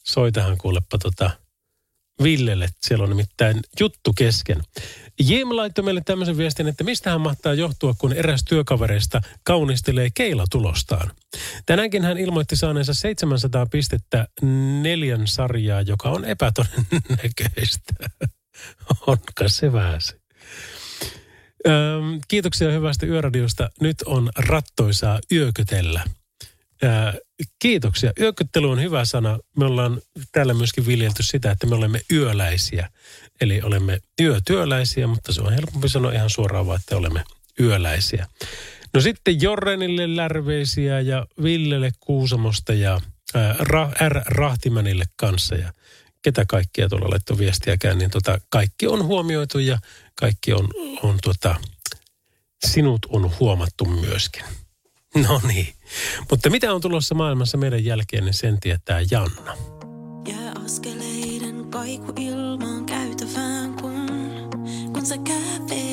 soitahan kuulepa tota Villelle. Siellä on nimittäin juttu kesken. Jim laittoi meille tämmöisen viestin, että mistä hän mahtaa johtua, kun eräs työkavereista kaunistelee keilatulostaan. Tänäänkin hän ilmoitti saaneensa 700 pistettä neljän sarjaa, joka on epätodennäköistä. Onka se vähän se. Öm, kiitoksia hyvästä yöradiosta. Nyt on rattoisaa yökytellä. Ää, kiitoksia. Yökyttely on hyvä sana. Me ollaan täällä myöskin viljelty sitä, että me olemme yöläisiä. Eli olemme yötyöläisiä, mutta se on helpompi sanoa ihan suoraan vaan, että olemme yöläisiä. No sitten Jorrenille lärveisiä ja Villelle Kuusamosta ja ää, R. Rahtimänille kanssa ja ketä kaikkia tuolla laittoi viestiäkään, niin tota, kaikki on huomioitu ja kaikki on, on tota, sinut on huomattu myöskin. No niin. Mutta mitä on tulossa maailmassa meidän jälkeen, niin sen tietää Janna. Jää askeleiden kaiku ilmaan käytävään, kun, kun sä pois.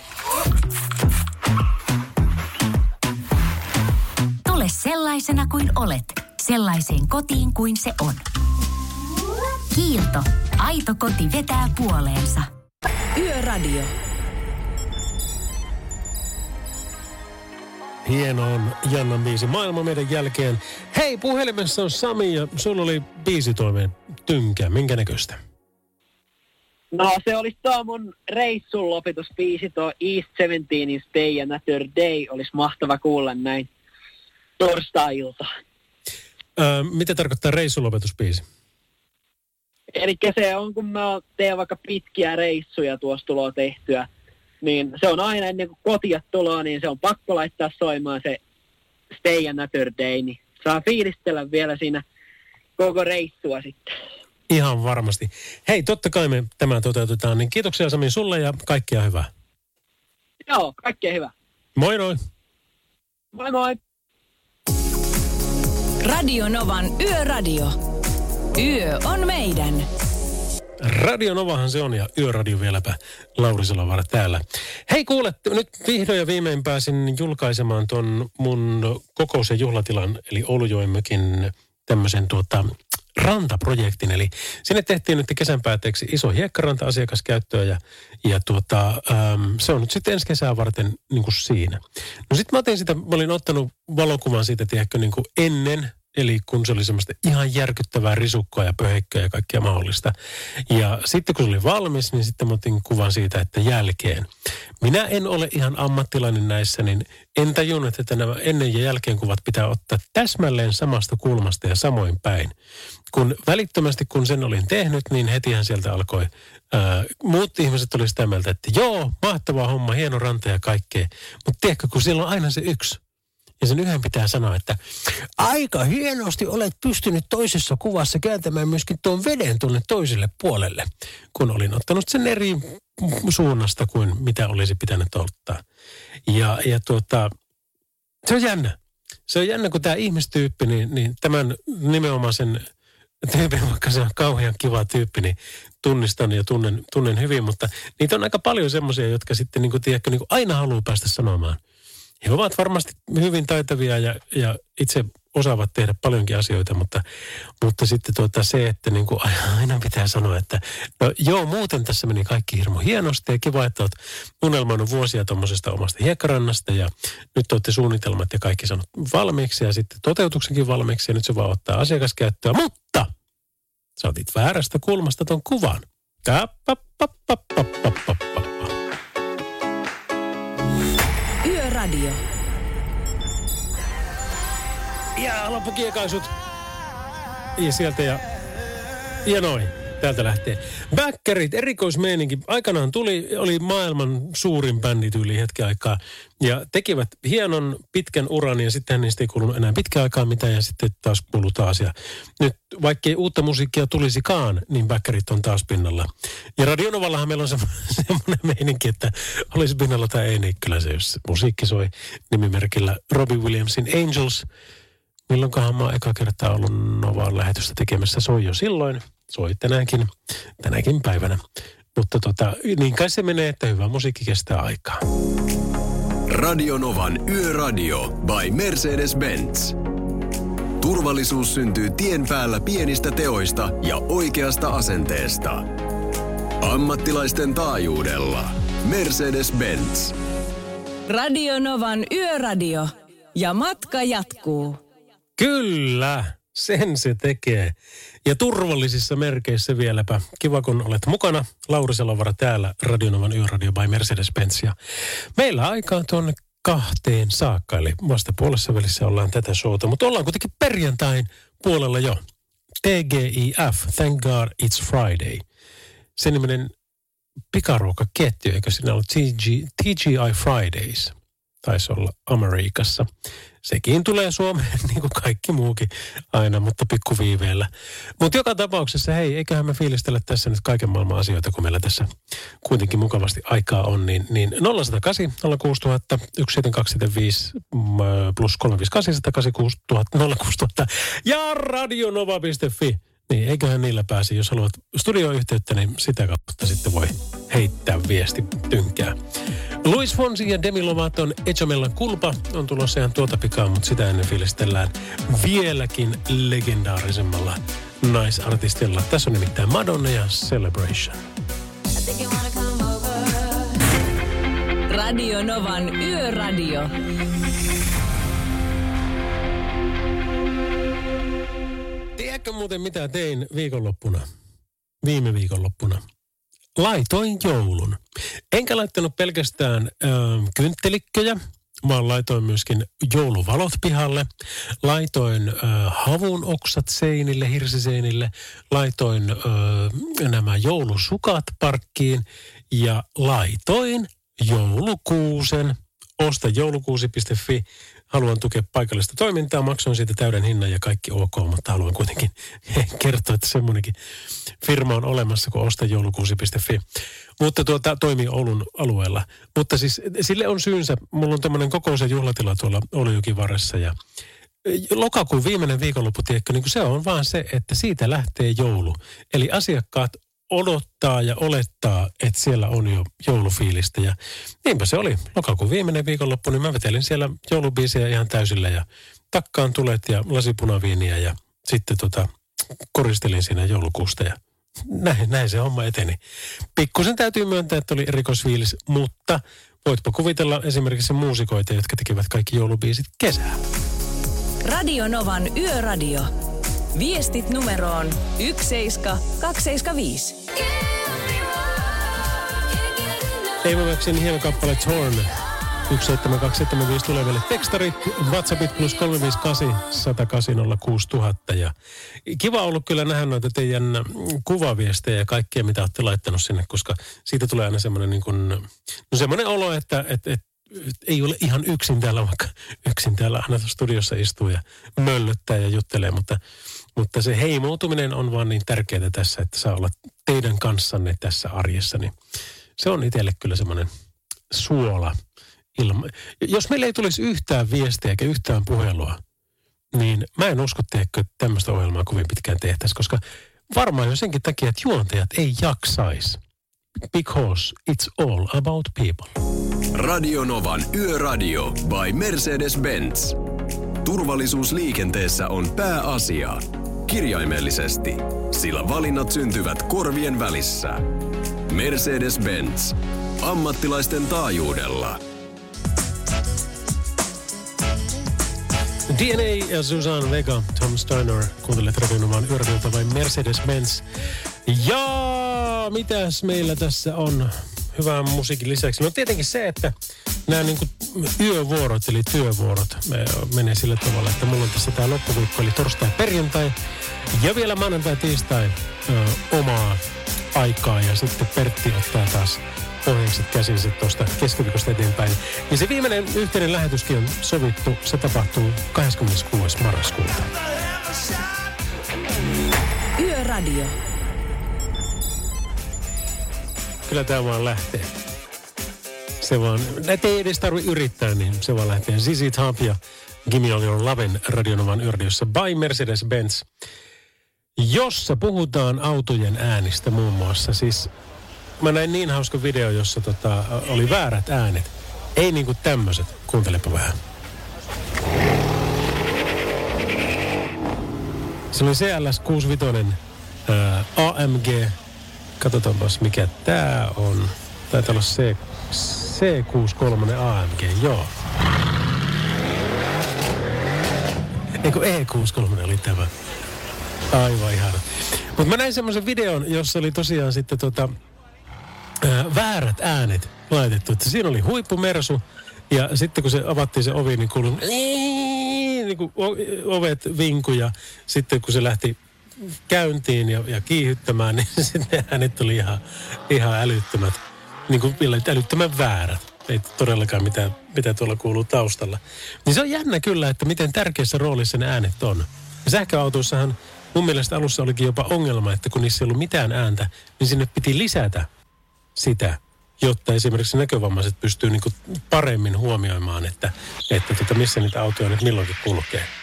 Tule sellaisena kuin olet, sellaiseen kotiin kuin se on. Kiilto. Aito koti vetää puoleensa. Yöradio. Hieno on Jannan biisi Maailma meidän jälkeen. Hei, puhelimessa on Sami ja sulla oli biisitoimeen tynkä. Minkä näköistä? No se olisi tuo mun reissun lopetusbiisi, tuo East 17 Stay Another Day. Olisi mahtava kuulla näin torstai-ilta. Öö, mitä tarkoittaa reissulopetusbiisi? Eli se on, kun mä teen vaikka pitkiä reissuja tuossa tuloa tehtyä, niin se on aina ennen kuin kotia tuloa, niin se on pakko laittaa soimaan se Stay Another Day, niin saa fiilistellä vielä siinä koko reissua sitten. Ihan varmasti. Hei, totta kai me tämä toteutetaan, niin kiitoksia Sami sulle ja kaikkia hyvää. Joo, kaikkea hyvää. Moi moi. Moi moi. Radio Novan Yöradio. Yö on meidän. Radio Novahan se on ja Yöradio vieläpä Lauri Salovara täällä. Hei kuule, nyt vihdoin ja viimein pääsin julkaisemaan ton mun kokous- ja juhlatilan, eli Oulujoimökin tämmöisen tuota, rantaprojektin. Eli sinne tehtiin nyt kesän päätteeksi iso hiekkaranta asiakaskäyttöä ja, ja tuota, äm, se on nyt sitten ensi kesää varten niin kuin siinä. No sitten mä otin sitä, mä olin ottanut valokuvan siitä, tiedätkö, niin kuin ennen Eli kun se oli semmoista ihan järkyttävää risukkoa ja pöheikköä ja kaikkea mahdollista. Ja sitten kun se oli valmis, niin sitten mä otin kuvan siitä, että jälkeen. Minä en ole ihan ammattilainen näissä, niin en tajunnut, että nämä ennen ja jälkeen kuvat pitää ottaa täsmälleen samasta kulmasta ja samoin päin. Kun välittömästi kun sen olin tehnyt, niin hetihän sieltä alkoi Ää, muut ihmiset oli sitä mieltä, että joo, mahtava homma, hieno ranta ja kaikkea. Mutta tiedätkö, kun siellä on aina se yksi ja sen yhden pitää sanoa, että aika hienosti olet pystynyt toisessa kuvassa kääntämään myöskin tuon veden tuonne toiselle puolelle, kun olin ottanut sen eri suunnasta kuin mitä olisi pitänyt ottaa. Ja, ja tuota, se on jännä. Se on jännä, kun tämä ihmistyyppi, niin, niin tämän nimenomaan sen tyypin, vaikka se on kauhean kiva tyyppi, niin tunnistan ja tunnen, tunnen hyvin, mutta niitä on aika paljon semmoisia, jotka sitten niin kuin, tiedätkö, niin kuin aina haluaa päästä sanomaan – he ovat varmasti hyvin taitavia ja, ja itse osaavat tehdä paljonkin asioita, mutta, mutta sitten tuota se, että niin kuin aina pitää sanoa, että no joo, muuten tässä meni kaikki hirmu hienosti ja kiva, että olet unelmoinut vuosia tuommoisesta omasta hiekkarannasta ja nyt olette suunnitelmat ja kaikki sanot valmiiksi ja sitten toteutuksenkin valmiiksi ja nyt se vaan ottaa asiakaskäyttöä, mutta sä otit väärästä kulmasta ton kuvan. Radio. Ja loppukiekaisut. Ja sieltä ja, ja noin. Täältä lähtee. Backerit, erikoismeininki. Aikanaan tuli, oli maailman suurin bändi yli hetken aikaa. Ja tekivät hienon pitkän uran ja sitten niistä ei kuulunut enää pitkän aikaa mitään ja sitten taas kuuluu taas. Ja nyt vaikkei uutta musiikkia tulisikaan, niin Backerit on taas pinnalla. Ja Radionovallahan meillä on se, semmoinen meininki, että olisi pinnalla tai ei, niin kyllä se, jos musiikki soi nimimerkillä Robbie Williamsin Angels. Milloinkohan mä oon eka kertaa ollut Novaan lähetystä tekemässä, soi jo silloin soi tänäänkin, tänäkin päivänä. Mutta tota, niin kai se menee, että hyvä musiikki kestää aikaa. Radio Novan Yöradio by Mercedes-Benz. Turvallisuus syntyy tien päällä pienistä teoista ja oikeasta asenteesta. Ammattilaisten taajuudella. Mercedes-Benz. Radio Novan Yöradio. Ja matka jatkuu. Kyllä, sen se tekee. Ja turvallisissa merkeissä vieläpä. Kiva, kun olet mukana. Lauri Salovara täällä, Radionovan Yöradio by Mercedes-Benz. Ja meillä aikaa tuonne kahteen saakka, eli vasta puolessa välissä ollaan tätä showta. Mutta ollaan kuitenkin perjantain puolella jo. TGIF, Thank God It's Friday. Se niminen pikaruokaketju, eikö siinä ollut TG, TGI Fridays? Taisi olla Amerikassa. Sekin tulee Suomeen niin kuin kaikki muukin aina, mutta pikkuviiveellä. Mutta joka tapauksessa, hei, eiköhän me fiilistellä tässä nyt kaiken maailman asioita, kun meillä tässä kuitenkin mukavasti aikaa on. Niin, niin 0108 06000 17275 plus 358 186 06000 ja radionova.fi. Niin, eiköhän niillä pääsi. Jos haluat studioyhteyttä, niin sitä kautta sitten voi heittää viesti tynkää. Luis Fonsi ja Demi Lovaton Echamellan kulpa on tulossa ihan tuota pikaa, mutta sitä ennen fiilistellään vieläkin legendaarisemmalla naisartistilla. Tässä on nimittäin Madonna ja Celebration. Radio Novan Yöradio. Tiedätkö muuten mitä tein viikonloppuna? Viime viikonloppuna laitoin joulun. Enkä laittanut pelkästään ö, kynttelikköjä, vaan laitoin myöskin jouluvalot pihalle. Laitoin ö, havun oksat seinille, hirsiseinille. Laitoin ö, nämä joulusukat parkkiin ja laitoin joulukuusen. Osta joulukuusi.fi haluan tukea paikallista toimintaa, maksoin siitä täyden hinnan ja kaikki ok, mutta haluan kuitenkin kertoa, että semmoinenkin firma on olemassa kuin ostajoulukuusi.fi. Mutta tuota, toimii Oulun alueella. Mutta siis sille on syynsä. Mulla on tämmöinen ja juhlatila tuolla Oulujokin varressa ja lokakuun viimeinen viikonloppu, tiedätkö, niin se on vaan se, että siitä lähtee joulu. Eli asiakkaat odottaa ja olettaa, että siellä on jo joulufiilistä. Ja niinpä se oli. Lokakuun viimeinen viikonloppu, niin mä vetelin siellä joulubiisejä ihan täysillä ja takkaan tulet ja lasipunaviiniä ja sitten tota, koristelin siinä joulukuusta ja näin, näin se homma eteni. Pikkusen täytyy myöntää, että oli erikoisfiilis, mutta voitpa kuvitella esimerkiksi muusikoita, jotka tekevät kaikki joulubiisit kesää. Radio Novan Yöradio. Viestit numeroon 17275. Eeva Maxin hieno kappale Torn. 17275 tulee meille tekstarit, WhatsAppit plus 358 108 06000. Ja kiva ollut kyllä nähdä noita teidän kuvaviestejä ja kaikkea, mitä olette laittanut sinne, koska siitä tulee aina semmoinen niin kuin, no semmoinen olo, että, että, että ei ole ihan yksin täällä, vaikka yksin täällä aina studiossa istuu ja möllöttää ja juttelee, mutta, mutta se heimoutuminen on vaan niin tärkeää tässä, että saa olla teidän kanssanne tässä arjessa, niin se on itselle kyllä semmoinen suola ilma. Jos meillä ei tulisi yhtään viestiä eikä yhtään puhelua, niin mä en usko, että tämmöistä ohjelmaa kovin pitkään tehtäisiin, koska varmaan jo senkin takia, että juontajat ei jaksaisi. Because it's all about people. Radio Novan Yöradio by Mercedes-Benz. Turvallisuus liikenteessä on pääasia. Kirjaimellisesti, sillä valinnat syntyvät korvien välissä. Mercedes-Benz. Ammattilaisten taajuudella. DNA ja Susan Vega, Tom Steiner, kuuntelet radionomaan yöradilta vai Mercedes-Benz. Ja mitäs meillä tässä on hyvän musiikin lisäksi? No tietenkin se, että nämä niin yövuorot eli työvuorot menee sillä tavalla, että mulla on tässä tämä loppuviikko eli torstai, perjantai ja vielä maanantai, tiistai ö, omaa aikaa ja sitten Pertti ottaa taas ohjeekset käsinsä tuosta keskiviikosta eteenpäin. Ja se viimeinen yhteinen lähetyskin on sovittu. Se tapahtuu 26. marraskuuta. Yöradio. Kyllä tämä vaan lähtee. Se vaan, näitä ei edes tarvitse yrittää, niin se vaan lähtee. Zizi Top ja Gimme All Your Loven radionovan yöradiossa by Mercedes-Benz jossa puhutaan autojen äänistä muun muassa. Siis mä näin niin hauska video, jossa tota, oli väärät äänet. Ei niinku tämmöiset. Kuuntelepa vähän. Se oli CLS 65 ää, AMG. Katsotaanpas mikä tää on. Taitaa olla C, C63 AMG, joo. Eikö E63 oli tämä? Aivan ihana. Mutta mä näin semmoisen videon, jossa oli tosiaan sitten tota, ää, väärät äänet laitettu. Että siinä oli huippumersu ja sitten kun se avattiin se ovi, niin kuului niin kuin ovet vinkuja. Sitten kun se lähti käyntiin ja, ja kiihyttämään, niin sitten äänet tuli ihan, ihan älyttömät. Niin kuin älyttömän väärät. Ei todellakaan mitään, mitä tuolla kuuluu taustalla. Niin se on jännä kyllä, että miten tärkeässä roolissa ne äänet on. Sähköautoissahan mun mielestä alussa olikin jopa ongelma, että kun niissä ei ollut mitään ääntä, niin sinne piti lisätä sitä, jotta esimerkiksi näkövammaiset pystyy niin paremmin huomioimaan, että, että tota, missä niitä autoja nyt milloinkin kulkee.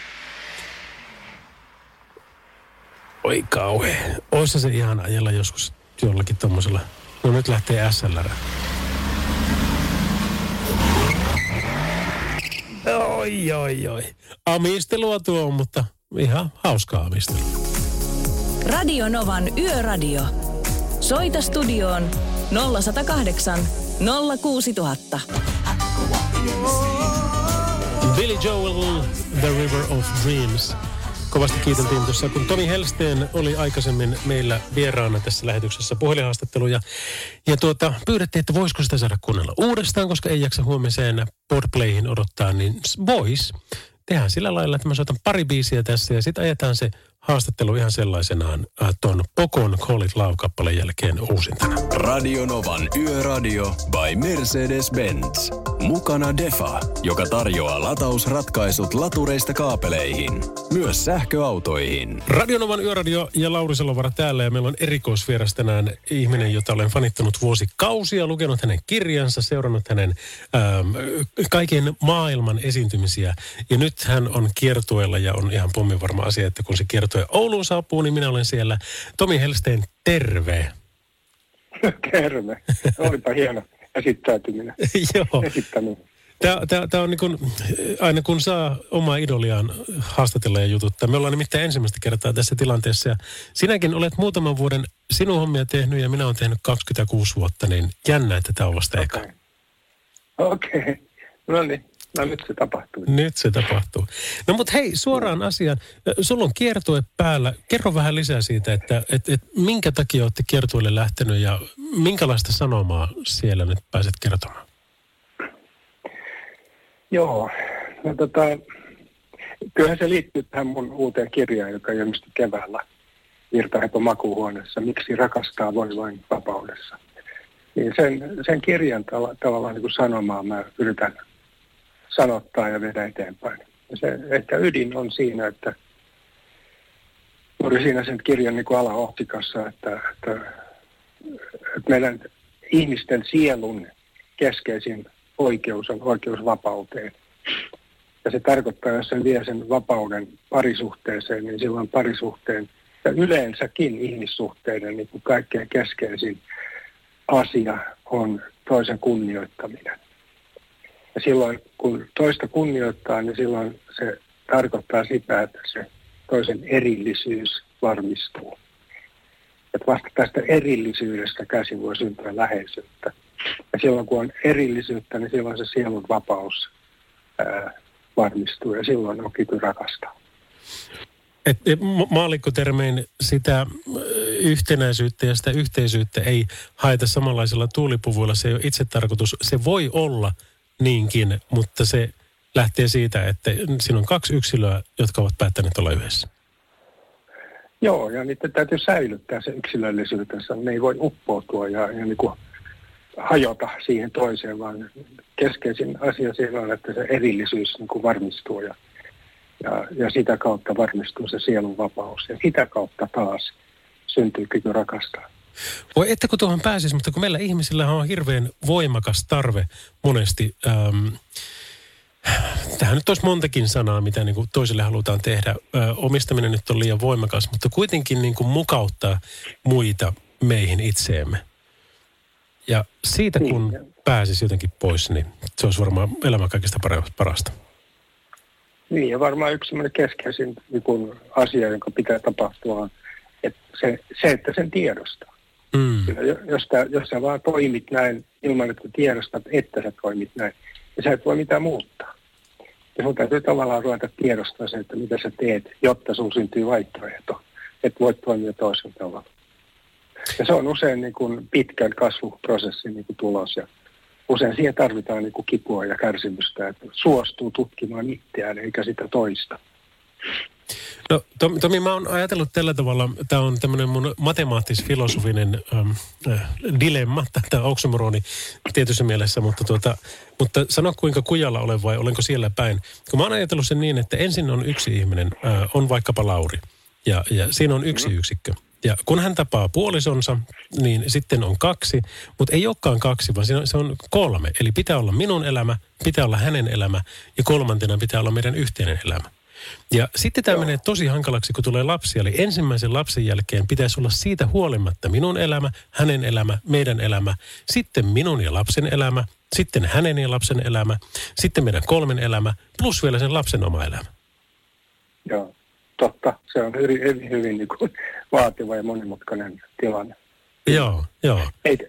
Oi kauhe. Oissa se ihan ajella joskus jollakin tommosella. No nyt lähtee SLR. Oi, oi, oi. Amistelua tuo, mutta ihan hauskaa amistelua. Radio Novan Yöradio. Soita studioon 0108 06000. Billy Joel, The River of Dreams. Kovasti kiiteltiin tuossa, kun Tomi Helsteen oli aikaisemmin meillä vieraana tässä lähetyksessä puhelinhaastattelu. Ja, ja tuota, pyydettiin, että voisiko sitä saada kuunnella uudestaan, koska ei jaksa huomiseen Podplayhin odottaa, niin vois. Tehdään sillä lailla, että mä soitan pari biisiä tässä ja sitten ajetaan se haastattelu ihan sellaisenaan äh, ton Pokon Call It Love-kappaleen jälkeen uusintana. Radio Novan Yöradio by Mercedes-Benz. Mukana Defa, joka tarjoaa latausratkaisut latureista kaapeleihin, myös sähköautoihin. Radio Novan Yöradio ja Lauri Salovara täällä ja meillä on erikoisvieras tänään ihminen, jota olen fanittanut vuosikausia, lukenut hänen kirjansa, seurannut hänen ähm, kaiken maailman esiintymisiä. Ja nyt hän on kiertueella ja on ihan pommin varma asia, että kun se kiertue Ouluun saapuu, niin minä olen siellä. Tomi Helsteen, terve. Kerme. Olipa hieno esittäytyminen. Joo. Esittäminen. Tämä, tämä, tämä on niin kuin, aina kun saa omaa idoliaan haastatella ja jututtaa. Me ollaan nimittäin ensimmäistä kertaa tässä tilanteessa ja sinäkin olet muutaman vuoden sinun hommia tehnyt ja minä olen tehnyt 26 vuotta, niin jännä, että tämä on vasta eka. Okei. Okay. No niin. No nyt se tapahtuu. Nyt se tapahtuu. No mutta hei, suoraan asiaan. Sulla on kiertue päällä. Kerro vähän lisää siitä, että et, et, minkä takia olette kiertueelle lähtenyt ja minkälaista sanomaa siellä nyt pääset kertomaan? Joo. No tota, kyllähän se liittyy tähän mun uuteen kirjaan, joka ilmestyi keväällä Virtahepo makuuhuoneessa. Miksi rakastaa voi vain vapaudessa. Niin sen, sen kirjan tavallaan niin kuin sanomaa mä yritän sanottaa ja viedä eteenpäin. Ja se ehkä ydin on siinä, että juuri siinä sen kirjan niin kuin alaohtikassa, että, että, että meidän ihmisten sielun keskeisin oikeus on oikeus vapauteen. Ja se tarkoittaa, jos sen vie sen vapauden parisuhteeseen, niin silloin parisuhteen ja yleensäkin ihmissuhteiden niin kuin kaikkein keskeisin asia on toisen kunnioittaminen. Ja silloin kun toista kunnioittaa, niin silloin se tarkoittaa sitä, että se toisen erillisyys varmistuu. Että vasta tästä erillisyydestä käsin voi syntyä läheisyyttä. Ja silloin kun on erillisyyttä, niin silloin se sielun vapaus ää, varmistuu ja silloin on kyky rakastaa. Et, et, maallikkotermein sitä yhtenäisyyttä ja sitä yhteisyyttä ei haeta samanlaisilla tuulipuvuilla. Se ei ole itse tarkoitus. Se voi olla niinkin, mutta se lähtee siitä, että siinä on kaksi yksilöä, jotka ovat päättäneet olla yhdessä. Joo, ja niiden täytyy säilyttää se yksilöllisyytensä. Ne ei voi uppoutua ja, ja niin kuin hajota siihen toiseen, vaan keskeisin asia siinä on, että se erillisyys niin kuin varmistuu ja, ja, ja sitä kautta varmistuu se sielun vapaus. Ja sitä kautta taas syntyy kyky rakastaa. Voi että kun tuohon pääsisi, mutta kun meillä ihmisillä on hirveän voimakas tarve monesti... Ähm, Tähän nyt olisi montakin sanaa, mitä niin kuin toiselle halutaan tehdä. Ö, omistaminen nyt on liian voimakas, mutta kuitenkin niin kuin mukauttaa muita meihin itseemme. Ja siitä kun niin. pääsisi jotenkin pois, niin se olisi varmaan elämä kaikista parasta. Niin, ja varmaan yksi keskeisin niin kun asia, joka pitää tapahtua, on että se, se, että sen tiedostaa. Mm. Jos, sä, jos sä vaan toimit näin ilman, että tiedostat, että sä toimit näin, niin sä et voi mitään muuttaa. Ja sun täytyy tavallaan ruveta tiedostaa se, että mitä sä teet, jotta sun syntyy vaihtoehto. Että voit toimia toisen tavalla. Ja se on usein niin kuin pitkän kasvuprosessin niin kuin tulos ja usein siihen tarvitaan niin kuin kipua ja kärsimystä, että suostuu tutkimaan itseään eikä sitä toista. No Tomi, Tomi, mä oon ajatellut tällä tavalla, tämä on tämmöinen mun matemaattis-filosofinen ähm, äh, dilemma, tämä oksymoroni tietyssä mielessä, mutta, tuota, mutta sano kuinka kujalla olen vai olenko siellä päin. Kun mä oon ajatellut sen niin, että ensin on yksi ihminen, äh, on vaikkapa Lauri, ja, ja siinä on yksi mm-hmm. yksikkö. Ja kun hän tapaa puolisonsa, niin sitten on kaksi, mutta ei olekaan kaksi, vaan se on kolme. Eli pitää olla minun elämä, pitää olla hänen elämä ja kolmantena pitää olla meidän yhteinen elämä. Ja sitten tämä menee tosi hankalaksi, kun tulee lapsi. Eli ensimmäisen lapsen jälkeen pitäisi olla siitä huolimatta minun elämä, hänen elämä, meidän elämä, sitten minun ja lapsen elämä, sitten hänen ja lapsen elämä, sitten meidän kolmen elämä, plus vielä sen lapsen oma elämä. Joo, totta. Se on hyvin, hyvin, hyvin niin kuin vaativa ja monimutkainen tilanne. Joo, joo.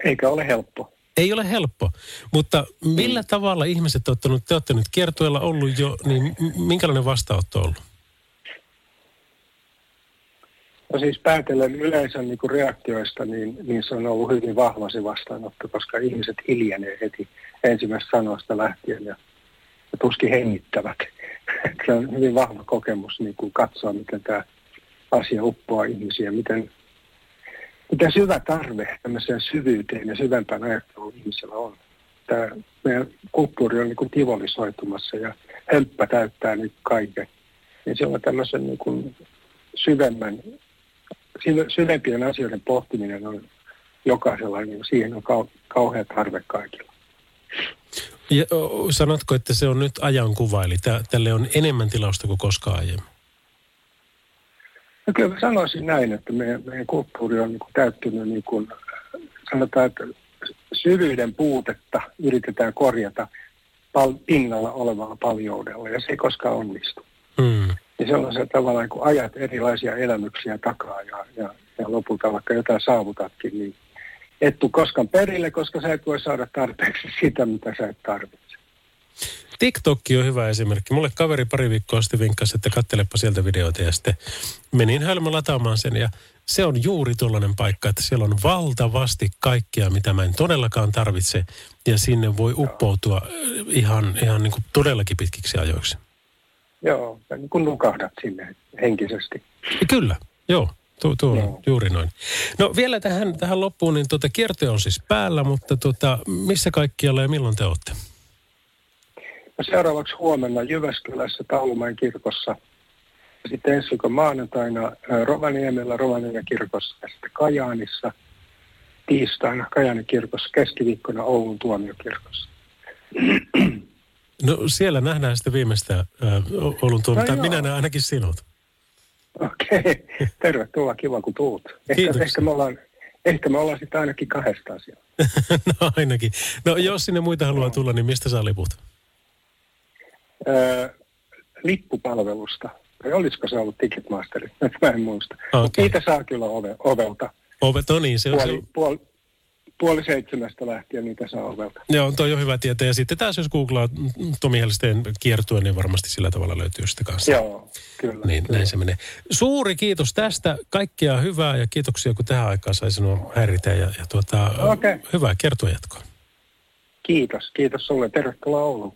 Eikä ole helppo. Ei ole helppo, mutta millä mm. tavalla ihmiset ovat ottanut, te olette nyt kiertueella ollut jo, niin minkälainen vastaanotto on ollut? No siis päätellen yleisön niin kuin reaktioista, niin, niin se on ollut hyvin vahva se vastaanotto, koska ihmiset hiljenee heti ensimmäistä sanoista lähtien ja, ja tuskin hengittävät. se on hyvin vahva kokemus niin kuin katsoa, miten tämä asia uppoaa ihmisiä, miten mitä syvä tarve tämmöiseen syvyyteen ja syvempään ajatteluun ihmisellä on. Tämä meidän kulttuuri on niin kuin tivolisoitumassa ja hömppä täyttää nyt kaiken. Niin se on tämmöisen niin kuin syvemmän, syvempien asioiden pohtiminen on jokaisella, niin siihen on kau, kauhea tarve kaikilla. Ja, sanotko, että se on nyt ajankuva, eli tälle on enemmän tilausta kuin koskaan aiemmin? No kyllä mä sanoisin näin, että meidän, meidän kulttuuri on niin kuin täyttynyt niin kuin sanotaan, että syvyyden puutetta yritetään korjata pal- pinnalla olevalla paljoudella ja se ei koskaan onnistu. Hmm. Ja sellaisella tavalla, kun ajat erilaisia elämyksiä takaa ja, ja, ja lopulta vaikka jotain saavutatkin, niin et tuu koskaan perille, koska sä et voi saada tarpeeksi sitä, mitä sä et tarvitse. TikTok on hyvä esimerkki. Mulle kaveri pari viikkoa sitten vinkkasi, että kattelepa sieltä videoita ja sitten menin hölmö lataamaan sen ja se on juuri tuollainen paikka, että siellä on valtavasti kaikkea, mitä mä en todellakaan tarvitse ja sinne voi uppoutua äh, ihan, ihan niin kuin todellakin pitkiksi ajoiksi. Joo, niin kun nukahdat sinne henkisesti. Kyllä, joo. Tuo, tuo on juuri noin. No vielä tähän, tähän loppuun, niin tuota, kierto on siis päällä, mutta tuota, missä kaikkialla ja milloin te olette? Ja seuraavaksi huomenna Jyväskylässä Taulumäen kirkossa. Ja sitten ensi viikon maanantaina Rovaniemellä Rovaniemen kirkossa ja sitten Kajaanissa. Tiistaina Kajaanin kirkossa, keskiviikkona Oulun tuomiokirkossa. No siellä nähdään sitten viimeistä äh, Oulun tuomio. No minä näen ainakin sinut. Okei, tervetuloa, kiva kun tuut. Ehkä, ehkä, me ollaan, ehkä me ollaan sitten ainakin kahdesta asiaa. no ainakin. No jos sinne muita haluaa tulla, niin mistä saa liput? Öö, lippupalvelusta. Tai olisiko se ollut Ticketmasteri? Nyt mä en muista. Okay. Niitä saa kyllä ove, ovelta. Ovet, no niin, se on, se Puoli, on, puoli, puoli seitsemästä lähtien niitä saa ovelta. joo, toi on hyvä tietää. Ja sitten taas jos googlaa Tomi Helsteen kiertue, niin varmasti sillä tavalla löytyy sitä kanssa. Joo, kyllä. Niin, näin se menee. Suuri kiitos tästä. Kaikkea hyvää ja kiitoksia, kun tähän aikaan sai sinua häiritä. Ja, ja tuota, Okei. hyvää kiertuejatkoa. Kiitos, kiitos sulle. Tervetuloa Ouluun.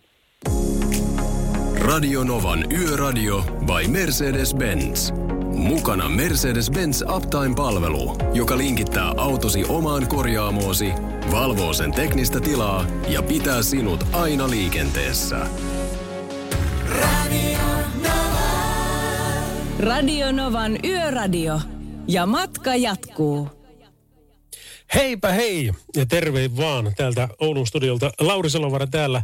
Radio Novan Yöradio by Mercedes-Benz. Mukana Mercedes-Benz Uptime-palvelu, joka linkittää autosi omaan korjaamoosi, valvoo sen teknistä tilaa ja pitää sinut aina liikenteessä. Radio Novan Yöradio. Ja matka jatkuu. Heipä hei ja terve vaan täältä Oulun studiolta. Lauri Salovara täällä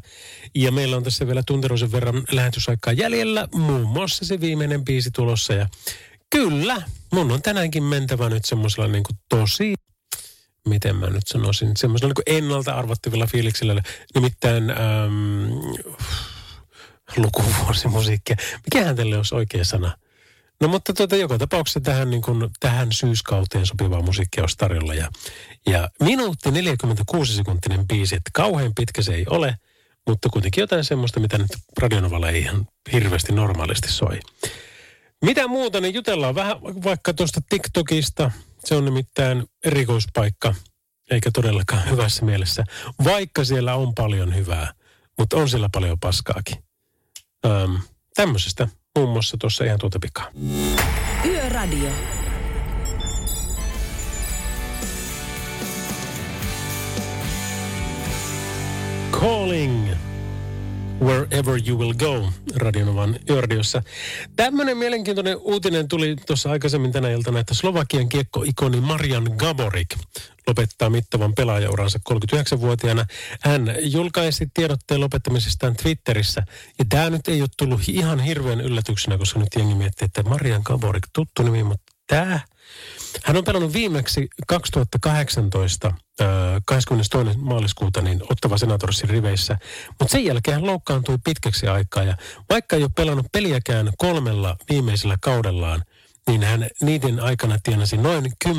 ja meillä on tässä vielä tunteroisen verran lähetysaikaa jäljellä. Muun muassa se viimeinen biisi tulossa ja kyllä, mun on tänäänkin mentävä nyt semmoisella niin kuin tosi, miten mä nyt sanoisin, semmoisella niin ennalta arvattavilla fiiliksillä. Nimittäin äm, lukuvuosimusiikkia. Mikähän tälle olisi oikea sana? No mutta tuota, joka tapauksessa tähän, niin kuin, tähän syyskauteen sopivaa musiikkia olisi tarjolla. Ja, ja minuutti 46 sekuntinen biisi, että kauhean pitkä se ei ole, mutta kuitenkin jotain semmoista, mitä nyt Radionovalla ei ihan hirveästi normaalisti soi. Mitä muuta, niin jutellaan vähän vaikka tuosta TikTokista. Se on nimittäin erikoispaikka, eikä todellakaan hyvässä mielessä. Vaikka siellä on paljon hyvää, mutta on siellä paljon paskaakin. Öm, tämmöisestä muun muassa tuossa ihan tuota pikaa. Yöradio. Calling Wherever You Will Go Radionovan yöradiossa. Tämmöinen mielenkiintoinen uutinen tuli tuossa aikaisemmin tänä iltana, että Slovakian kiekkoikoni Marian Gaborik lopettaa mittavan pelaajauransa 39-vuotiaana. Hän julkaisi tiedotteen lopettamisestaan Twitterissä. Ja tämä nyt ei ole tullut ihan hirveän yllätyksenä, koska nyt jengi miettii, että Marian Gaborik, tuttu nimi, mutta tämä hän on pelannut viimeksi 2018, äh, 22. maaliskuuta, niin Ottava Senatorssin riveissä. Mutta sen jälkeen hän loukkaantui pitkäksi aikaa. Ja vaikka ei ole pelannut peliäkään kolmella viimeisellä kaudellaan, niin hän niiden aikana tienasi noin 10,5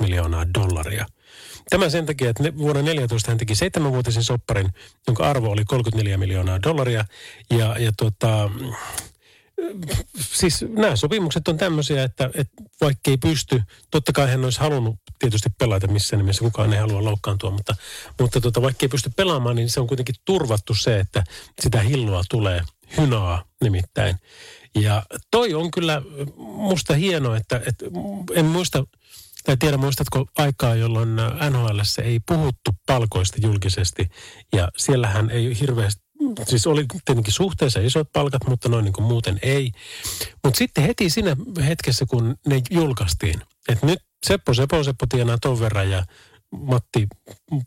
miljoonaa dollaria. Tämä sen takia, että vuonna 14 hän teki seitsemänvuotisen sopparin, jonka arvo oli 34 miljoonaa dollaria. Ja, ja tota, siis nämä sopimukset on tämmöisiä, että, että vaikka ei pysty, totta kai hän olisi halunnut tietysti pelata missään nimessä, kukaan ei halua loukkaantua, mutta, mutta tota, vaikka ei pysty pelaamaan, niin se on kuitenkin turvattu se, että sitä hilloa tulee hynaa nimittäin. Ja toi on kyllä musta hienoa, että, että en muista, tai tiedä muistatko aikaa, jolloin NHL ei puhuttu palkoista julkisesti, ja siellähän ei hirveästi siis oli tietenkin suhteessa isot palkat, mutta noin niin kuin muuten ei. Mutta sitten heti siinä hetkessä, kun ne julkaistiin, että nyt Seppo Seppo Seppo tienaa ton verran ja Matti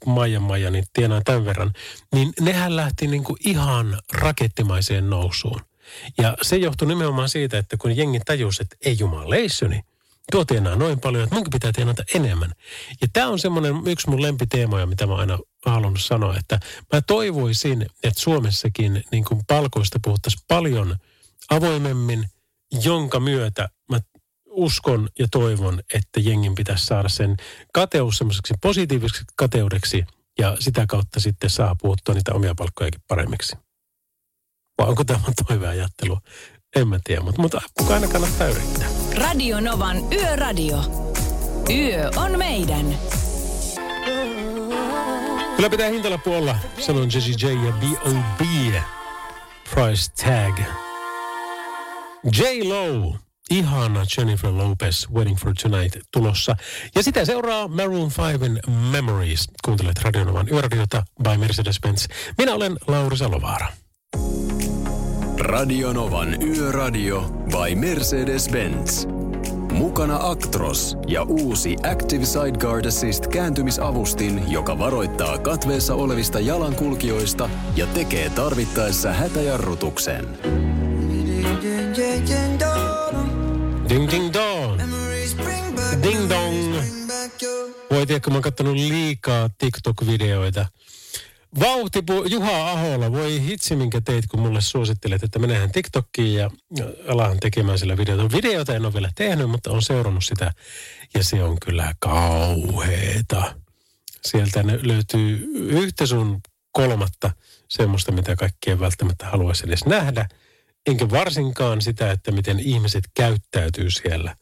Maija Maija niin tienaa tämän verran, niin nehän lähti niin kuin ihan rakettimaiseen nousuun. Ja se johtui nimenomaan siitä, että kun jengi tajusi, että ei jumaleissoni, tuo tienaa noin paljon, että munkin pitää tienata enemmän. Ja tämä on semmoinen yksi mun lempiteemoja, mitä mä aina halunnut sanoa, että mä toivoisin, että Suomessakin niin kuin palkoista puhuttaisiin paljon avoimemmin, jonka myötä mä uskon ja toivon, että jengin pitäisi saada sen kateus semmoiseksi positiiviseksi kateudeksi ja sitä kautta sitten saa puhuttua niitä omia palkkojakin paremmiksi. Vai onko tämä toiveajattelu? En mä tiedä, mutta, mutta aina kannattaa yrittää. Radio Novan Yöradio. Yö on meidän. Kyllä pitää hintalappu olla, sanon Jesse J ja B.O.B. Price tag. J-Lo, ihana Jennifer Lopez, Waiting for Tonight tulossa. Ja sitä seuraa Maroon 5 Memories. Kuuntelet Radionovan yöradiota by Mercedes-Benz. Minä olen Lauri Salovaara. Radionovan Yöradio by Mercedes-Benz. Mukana Actros ja uusi Active Sideguard Assist kääntymisavustin, joka varoittaa katveessa olevista jalankulkijoista ja tekee tarvittaessa hätäjarrutuksen. Ding ding dong. Ding dong. Voi tiedä, kun mä oon liikaa TikTok-videoita. Vauhtipu Juha Ahola, voi hitsi minkä teit, kun mulle suosittelet, että menehän TikTokkiin ja alaan tekemään sillä videota. Videota en ole vielä tehnyt, mutta on seurannut sitä ja se on kyllä kauheeta. Sieltä löytyy yhtä sun kolmatta semmoista, mitä kaikkien välttämättä haluaisi edes nähdä. Enkä varsinkaan sitä, että miten ihmiset käyttäytyy siellä.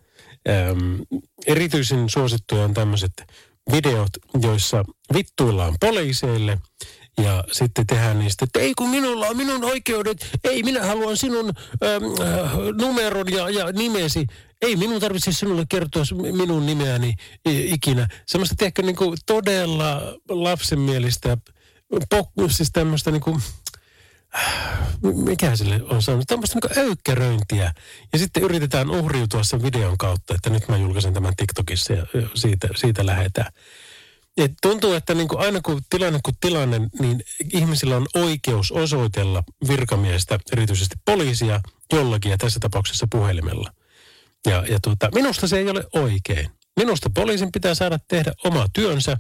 Öm, erityisen suosittuja on tämmöiset videot, joissa vittuillaan poliiseille – ja sitten tehdään niistä, että ei kun minulla on minun oikeudet, ei minä haluan sinun äm, äh, numeron ja, ja nimesi. Ei minun tarvitse sinulle kertoa minun nimeäni ikinä. Semmoista ehkä niin kuin todella lapsenmielistä, pok- siis tämmöistä niin kuin, mikä sille on sanonut, tämmöistä niin öykkäröintiä. Ja sitten yritetään uhriutua sen videon kautta, että nyt mä julkaisen tämän TikTokissa ja siitä, siitä lähdetään. Et tuntuu, että niin kuin aina kun tilanne kun tilanne, niin ihmisillä on oikeus osoitella virkamiestä, erityisesti poliisia, jollakin ja tässä tapauksessa puhelimella. Ja, ja tuota, minusta se ei ole oikein. Minusta poliisin pitää saada tehdä oma työnsä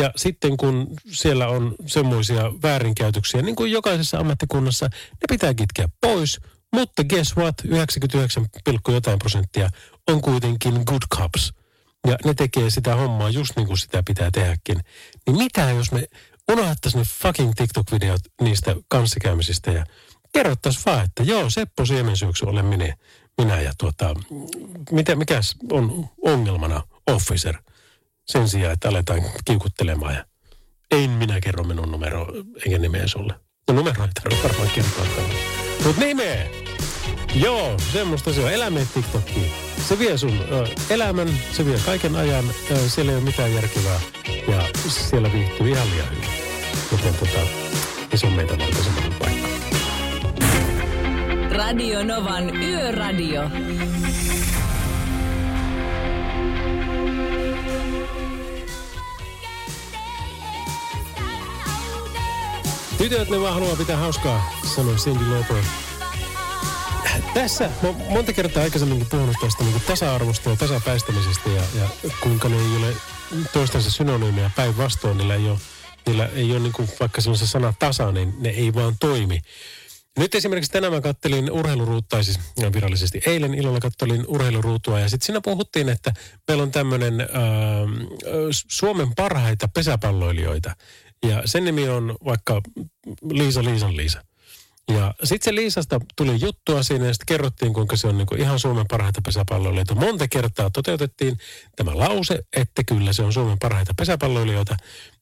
ja sitten kun siellä on semmoisia väärinkäytöksiä, niin kuin jokaisessa ammattikunnassa, ne pitää kitkeä pois. Mutta guess what, 99, jotain prosenttia on kuitenkin good cops – ja ne tekee sitä hommaa just niin kuin sitä pitää tehdäkin. Niin mitä jos me unohdettaisiin ne fucking TikTok-videot niistä kanssakäymisistä ja kerrottaisiin vaan, että joo, Seppo Siemensyöksy olen minä, minä ja tuota, mitä, mikäs on ongelmana officer sen sijaan, että aletaan kiukuttelemaan ja ei minä kerro minun numero eikä nimeä sulle. No numero ei tarvitse varmaan kertoa. Mutta nimeä! Joo, semmoista se on. Elämä TikTokkiin. Se vie sun ö, elämän, se vie kaiken ajan. Ö, siellä ei ole mitään järkevää ja siellä viihtyy ihan liian hyvin. Joten tota, se on meitä varten semmoinen paikka. Radio Novan Yöradio. Tytöt, ne vaan haluaa pitää hauskaa, sanoi Cindy Lauper tässä mä monta kertaa aikaisemminkin puhunut tästä niin tasa-arvosta ja tasapäistämisestä ja, ja kuinka ne ei ole toistensa synonyymiä päinvastoin. Niillä ei ole, niillä ei ole niin kuin vaikka se sana tasa, niin ne ei vaan toimi. Nyt esimerkiksi tänään mä kattelin urheiluruutta, siis virallisesti eilen illalla kattelin urheiluruutua ja sitten siinä puhuttiin, että meillä on tämmöinen äh, Suomen parhaita pesäpalloilijoita. Ja sen nimi on vaikka Liisa Liisan Liisa. Ja sitten se Liisasta tuli juttua siinä ja sitten kerrottiin, kuinka se on niin kuin ihan Suomen parhaita pesäpalloilijoita. Monta kertaa toteutettiin tämä lause, että kyllä se on Suomen parhaita pesäpalloilijoita.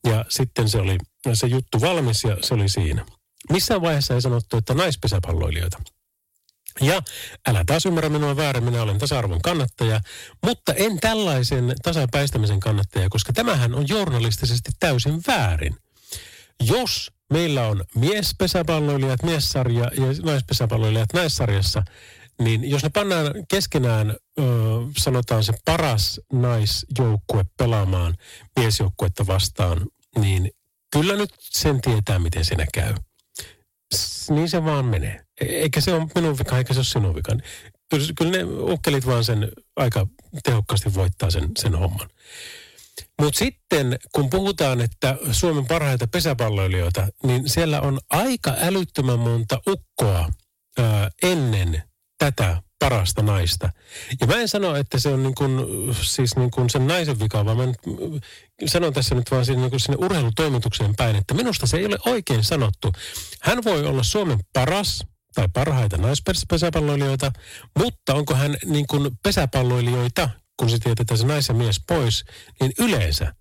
Ja sitten se oli se juttu valmis ja se oli siinä. Missään vaiheessa ei sanottu, että naispesäpalloilijoita. Ja älä taas ymmärrä minua väärin, minä olen tasa-arvon kannattaja, mutta en tällaisen tasapäistämisen kannattaja, koska tämähän on journalistisesti täysin väärin. Jos meillä on miespesäpalloilijat miessarja ja naispesäpalloilijat naissarjassa, niin jos ne pannaan keskenään, ö, sanotaan se paras naisjoukkue pelaamaan miesjoukkuetta vastaan, niin kyllä nyt sen tietää, miten siinä käy. Niin se vaan menee. E- eikä se ole minun vika, eikä se ole sinun vika. Kyllä ne ukkelit vaan sen aika tehokkaasti voittaa sen, sen homman. Mutta sitten kun puhutaan, että Suomen parhaita pesäpalloilijoita, niin siellä on aika älyttömän monta ukkoa ää, ennen tätä parasta naista. Ja mä en sano, että se on niin kuin, siis niin kuin sen naisen vika, vaan mä nyt, sanon tässä nyt vaan sinne, niin sinne urheilutoimitukseen päin, että minusta se ei ole oikein sanottu. Hän voi olla Suomen paras tai parhaita naispesäpalloilijoita, mutta onko hän niin kuin pesäpalloilijoita, kun se tietää se nais ja mies pois, niin yleensä,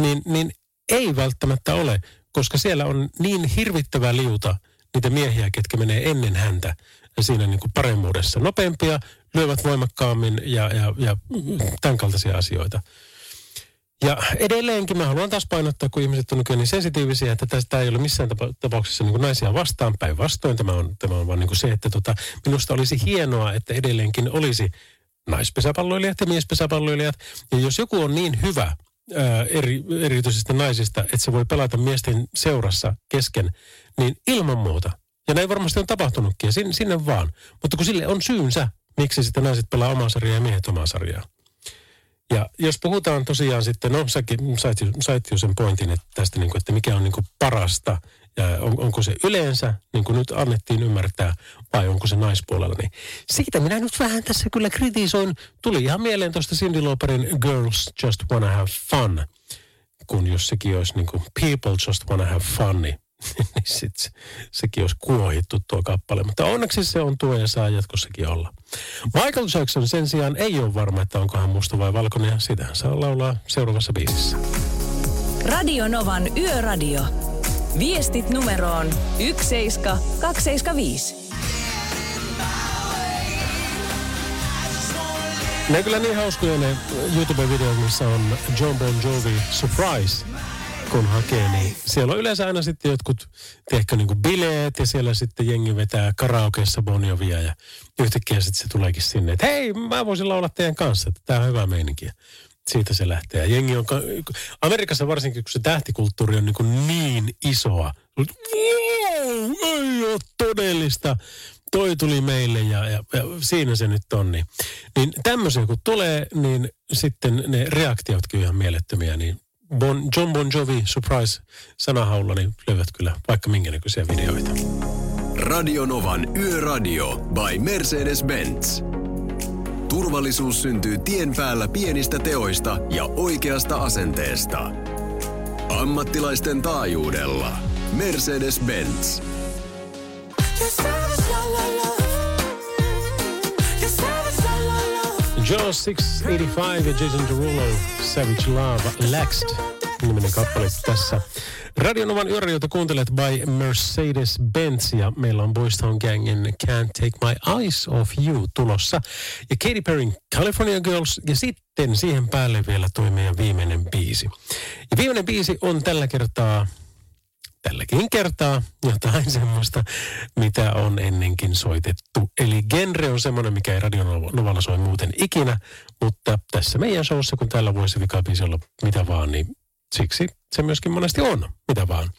niin, niin ei välttämättä ole, koska siellä on niin hirvittävä liuta niitä miehiä, ketkä menee ennen häntä siinä niin kuin paremmuudessa. Nopeampia, lyövät voimakkaammin ja, ja, ja tämän kaltaisia asioita. Ja edelleenkin mä haluan taas painottaa, kun ihmiset on nykyään niin sensitiivisiä, että tästä ei ole missään tapa, tapauksessa niin naisia vastaan päinvastoin. Tämä on, tämä on vaan niin se, että tota, minusta olisi hienoa, että edelleenkin olisi naispesäpalloilijat ja miespesäpalloilijat. Ja jos joku on niin hyvä ää, eri, erityisesti naisista, että se voi pelata miesten seurassa kesken, niin ilman muuta. Ja näin varmasti on tapahtunutkin ja sinne, sinne vaan. Mutta kun sille on syynsä, miksi sitten naiset pelaa omaa sarjaa ja miehet omaa sarjaa. Ja jos puhutaan tosiaan sitten, no säkin sait, sait jo sen pointin että tästä, niin kuin, että mikä on niin kuin parasta ja on, onko se yleensä, niin kuin nyt annettiin ymmärtää, vai onko se naispuolella, niin siitä minä nyt vähän tässä kyllä kritisoin. Tuli ihan mieleen tuosta Cindy Lauperin Girls Just Wanna Have Fun, kun jos sekin olisi niin kuin People Just Wanna Have Fun, niin niin sit se, sekin olisi kuohittu tuo kappale. Mutta onneksi se on tuo ja saa jatkossakin olla. Michael Jackson sen sijaan ei ole varma, että onko hän musta vai valkoinen sitähän saa laulaa seuraavassa biisissä. Radio Novan Yöradio. Viestit numeroon 17275. Ne kyllä niin hauskoja ne YouTube-videot, missä on John Bon Jovi Surprise kun hakee, niin siellä on yleensä aina sitten jotkut, tehkö niin bileet ja siellä sitten jengi vetää karaokeessa Bonjovia ja yhtäkkiä sitten se tuleekin sinne, että hei, mä voisin laulaa teidän kanssa, että tämä on hyvä meininki. Siitä se lähtee. Ja jengi on, Amerikassa varsinkin, kun se tähtikulttuuri on niin, niin isoa. Wow, ei ole todellista toi tuli meille ja, ja, ja siinä se nyt on. Niin, niin tämmöisiä kun tulee, niin sitten ne reaktiotkin ihan mielettömiä, niin bon, John Bon Jovi Surprise sanahaulla, niin löydät kyllä vaikka minkä näköisiä videoita. Radio Novan Yöradio by Mercedes-Benz. Turvallisuus syntyy tien päällä pienistä teoista ja oikeasta asenteesta. Ammattilaisten taajuudella. Mercedes-Benz. Jaws 685 ja Jason Derulo, Savage Love, Laxed, niminen kappale tässä. Radionovan yöradioita kuuntelet by Mercedes-Benz ja meillä on Boys Town Gangin Can't Take My Eyes Off You tulossa. Ja Katy Perryn California Girls ja sitten siihen päälle vielä toi meidän viimeinen biisi. Ja viimeinen biisi on tällä kertaa tälläkin kertaa jotain semmoista, mitä on ennenkin soitettu. Eli genre on semmoinen, mikä ei radionovalla soi muuten ikinä, mutta tässä meidän showssa, kun täällä voisi vikabiisi olla mitä vaan, niin siksi se myöskin monesti on mitä vaan.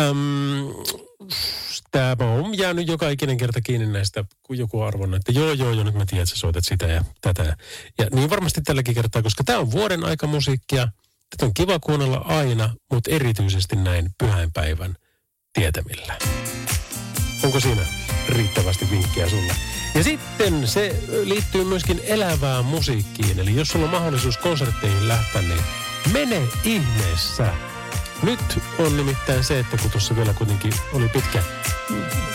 Öm, tämä on jäänyt joka ikinen kerta kiinni näistä, kun joku arvon, että joo, joo, joo, nyt mä tiedän, että sä soitat sitä ja tätä. Ja niin varmasti tälläkin kertaa, koska tämä on vuoden aika musiikkia, Tätä on kiva kuunnella aina, mutta erityisesti näin pyhäinpäivän tietämillä. Onko siinä riittävästi vinkkejä sulle? Ja sitten se liittyy myöskin elävään musiikkiin. Eli jos sulla on mahdollisuus konsertteihin lähteä, niin mene ihmeessä. Nyt on nimittäin se, että kun tuossa vielä kuitenkin oli pitkä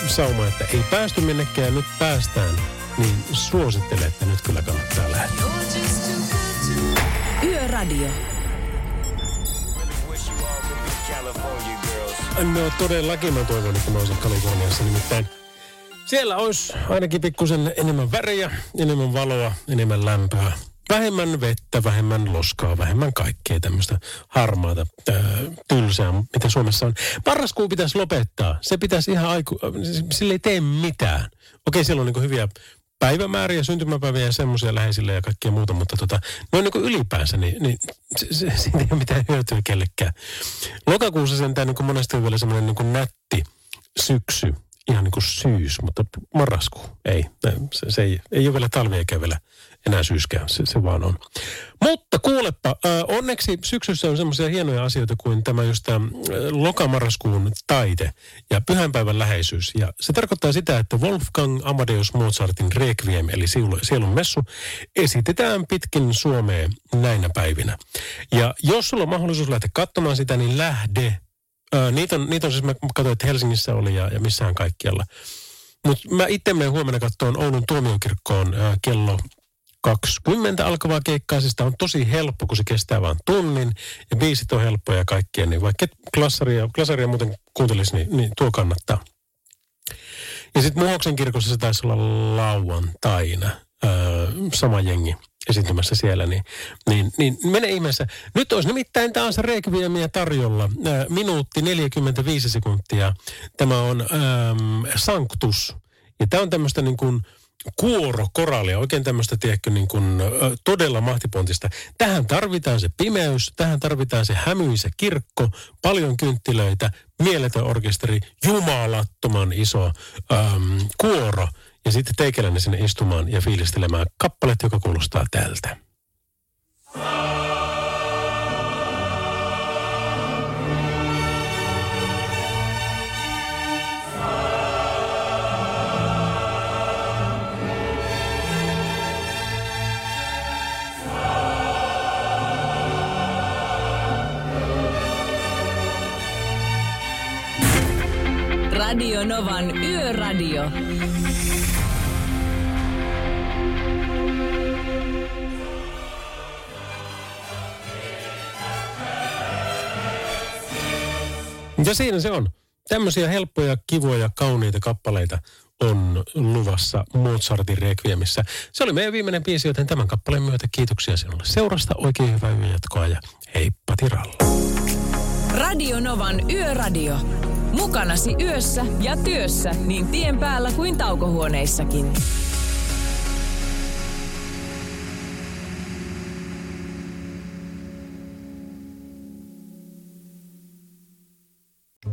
sauma, että ei päästy minnekään ja nyt päästään, niin suosittelen, että nyt kyllä kannattaa lähteä. Yöradio. No todellakin mä toivon, että mä olisin Kaliforniassa nimittäin. Siellä olisi ainakin pikkusen enemmän väriä, enemmän valoa, enemmän lämpöä. Vähemmän vettä, vähemmän loskaa, vähemmän kaikkea tämmöistä harmaata, ää, tylsää, mitä Suomessa on. Marraskuu pitäisi lopettaa. Se pitäisi ihan aiku... Sille ei tee mitään. Okei, siellä on niin hyviä päivämääriä, syntymäpäiviä ja semmoisia läheisille ja kaikkea muuta, mutta tota, noin niin ylipäänsä, niin, niin se, se, siitä ei ole mitään hyötyä kellekään. Lokakuussa sentään niin monesti on vielä semmoinen niin nätti syksy ihan niin kuin syys, mutta marraskuu ei. Se, se ei, ei ole vielä talvi eikä vielä enää syyskään, se, se vaan on. Mutta kuulepa, onneksi syksyssä on semmoisia hienoja asioita kuin tämä just tämä lokamarraskuun taite ja pyhänpäivän läheisyys. Ja se tarkoittaa sitä, että Wolfgang Amadeus Mozartin Requiem, eli sielun messu, esitetään pitkin Suomeen näinä päivinä. Ja jos sulla on mahdollisuus lähteä katsomaan sitä, niin lähde. Äh, niitä, on, niitä on siis, mä katsoin, että Helsingissä oli ja, ja missään kaikkialla. Mutta mä itse menen huomenna katsomaan Oulun tuomiokirkkoon kello 20 alkavaa keikkaa. Siis on tosi helppo, kun se kestää vain tunnin. Ja biisit on helppoja ja. Niin vaikka klassaria, klassaria muuten kuuntelisi, niin, niin tuo kannattaa. Ja sitten Muhoksen kirkossa se taisi olla lauantaina. Öö, sama jengi esiintymässä siellä, niin, niin, niin mene ihmeessä. Nyt olisi nimittäin taas Requiemia tarjolla. Ää, minuutti 45 sekuntia. Tämä on äm, Sanctus. Ja tämä on tämmöistä niin kuin kuoro, koraalia, oikein tämmöistä, tiedätkö, niin kuin, todella mahtipontista. Tähän tarvitaan se pimeys, tähän tarvitaan se hämyisä kirkko, paljon kynttilöitä, mieletön orkesteri, jumalattoman iso äm, kuoro ja sitten teikäläinen sinne istumaan ja fiilistelemään kappalet, joka kuulostaa tältä. Radio Novan Yöradio. Ja siinä se on. Tämmöisiä helppoja, kivoja, kauniita kappaleita on luvassa Mozartin Requiemissä. Se oli meidän viimeinen biisi, joten tämän kappaleen myötä kiitoksia sinulle seurasta. Oikein hyvää yön jatkoa ja heippa tiralla. Radio Novan Yöradio. Mukanasi yössä ja työssä niin tien päällä kuin taukohuoneissakin.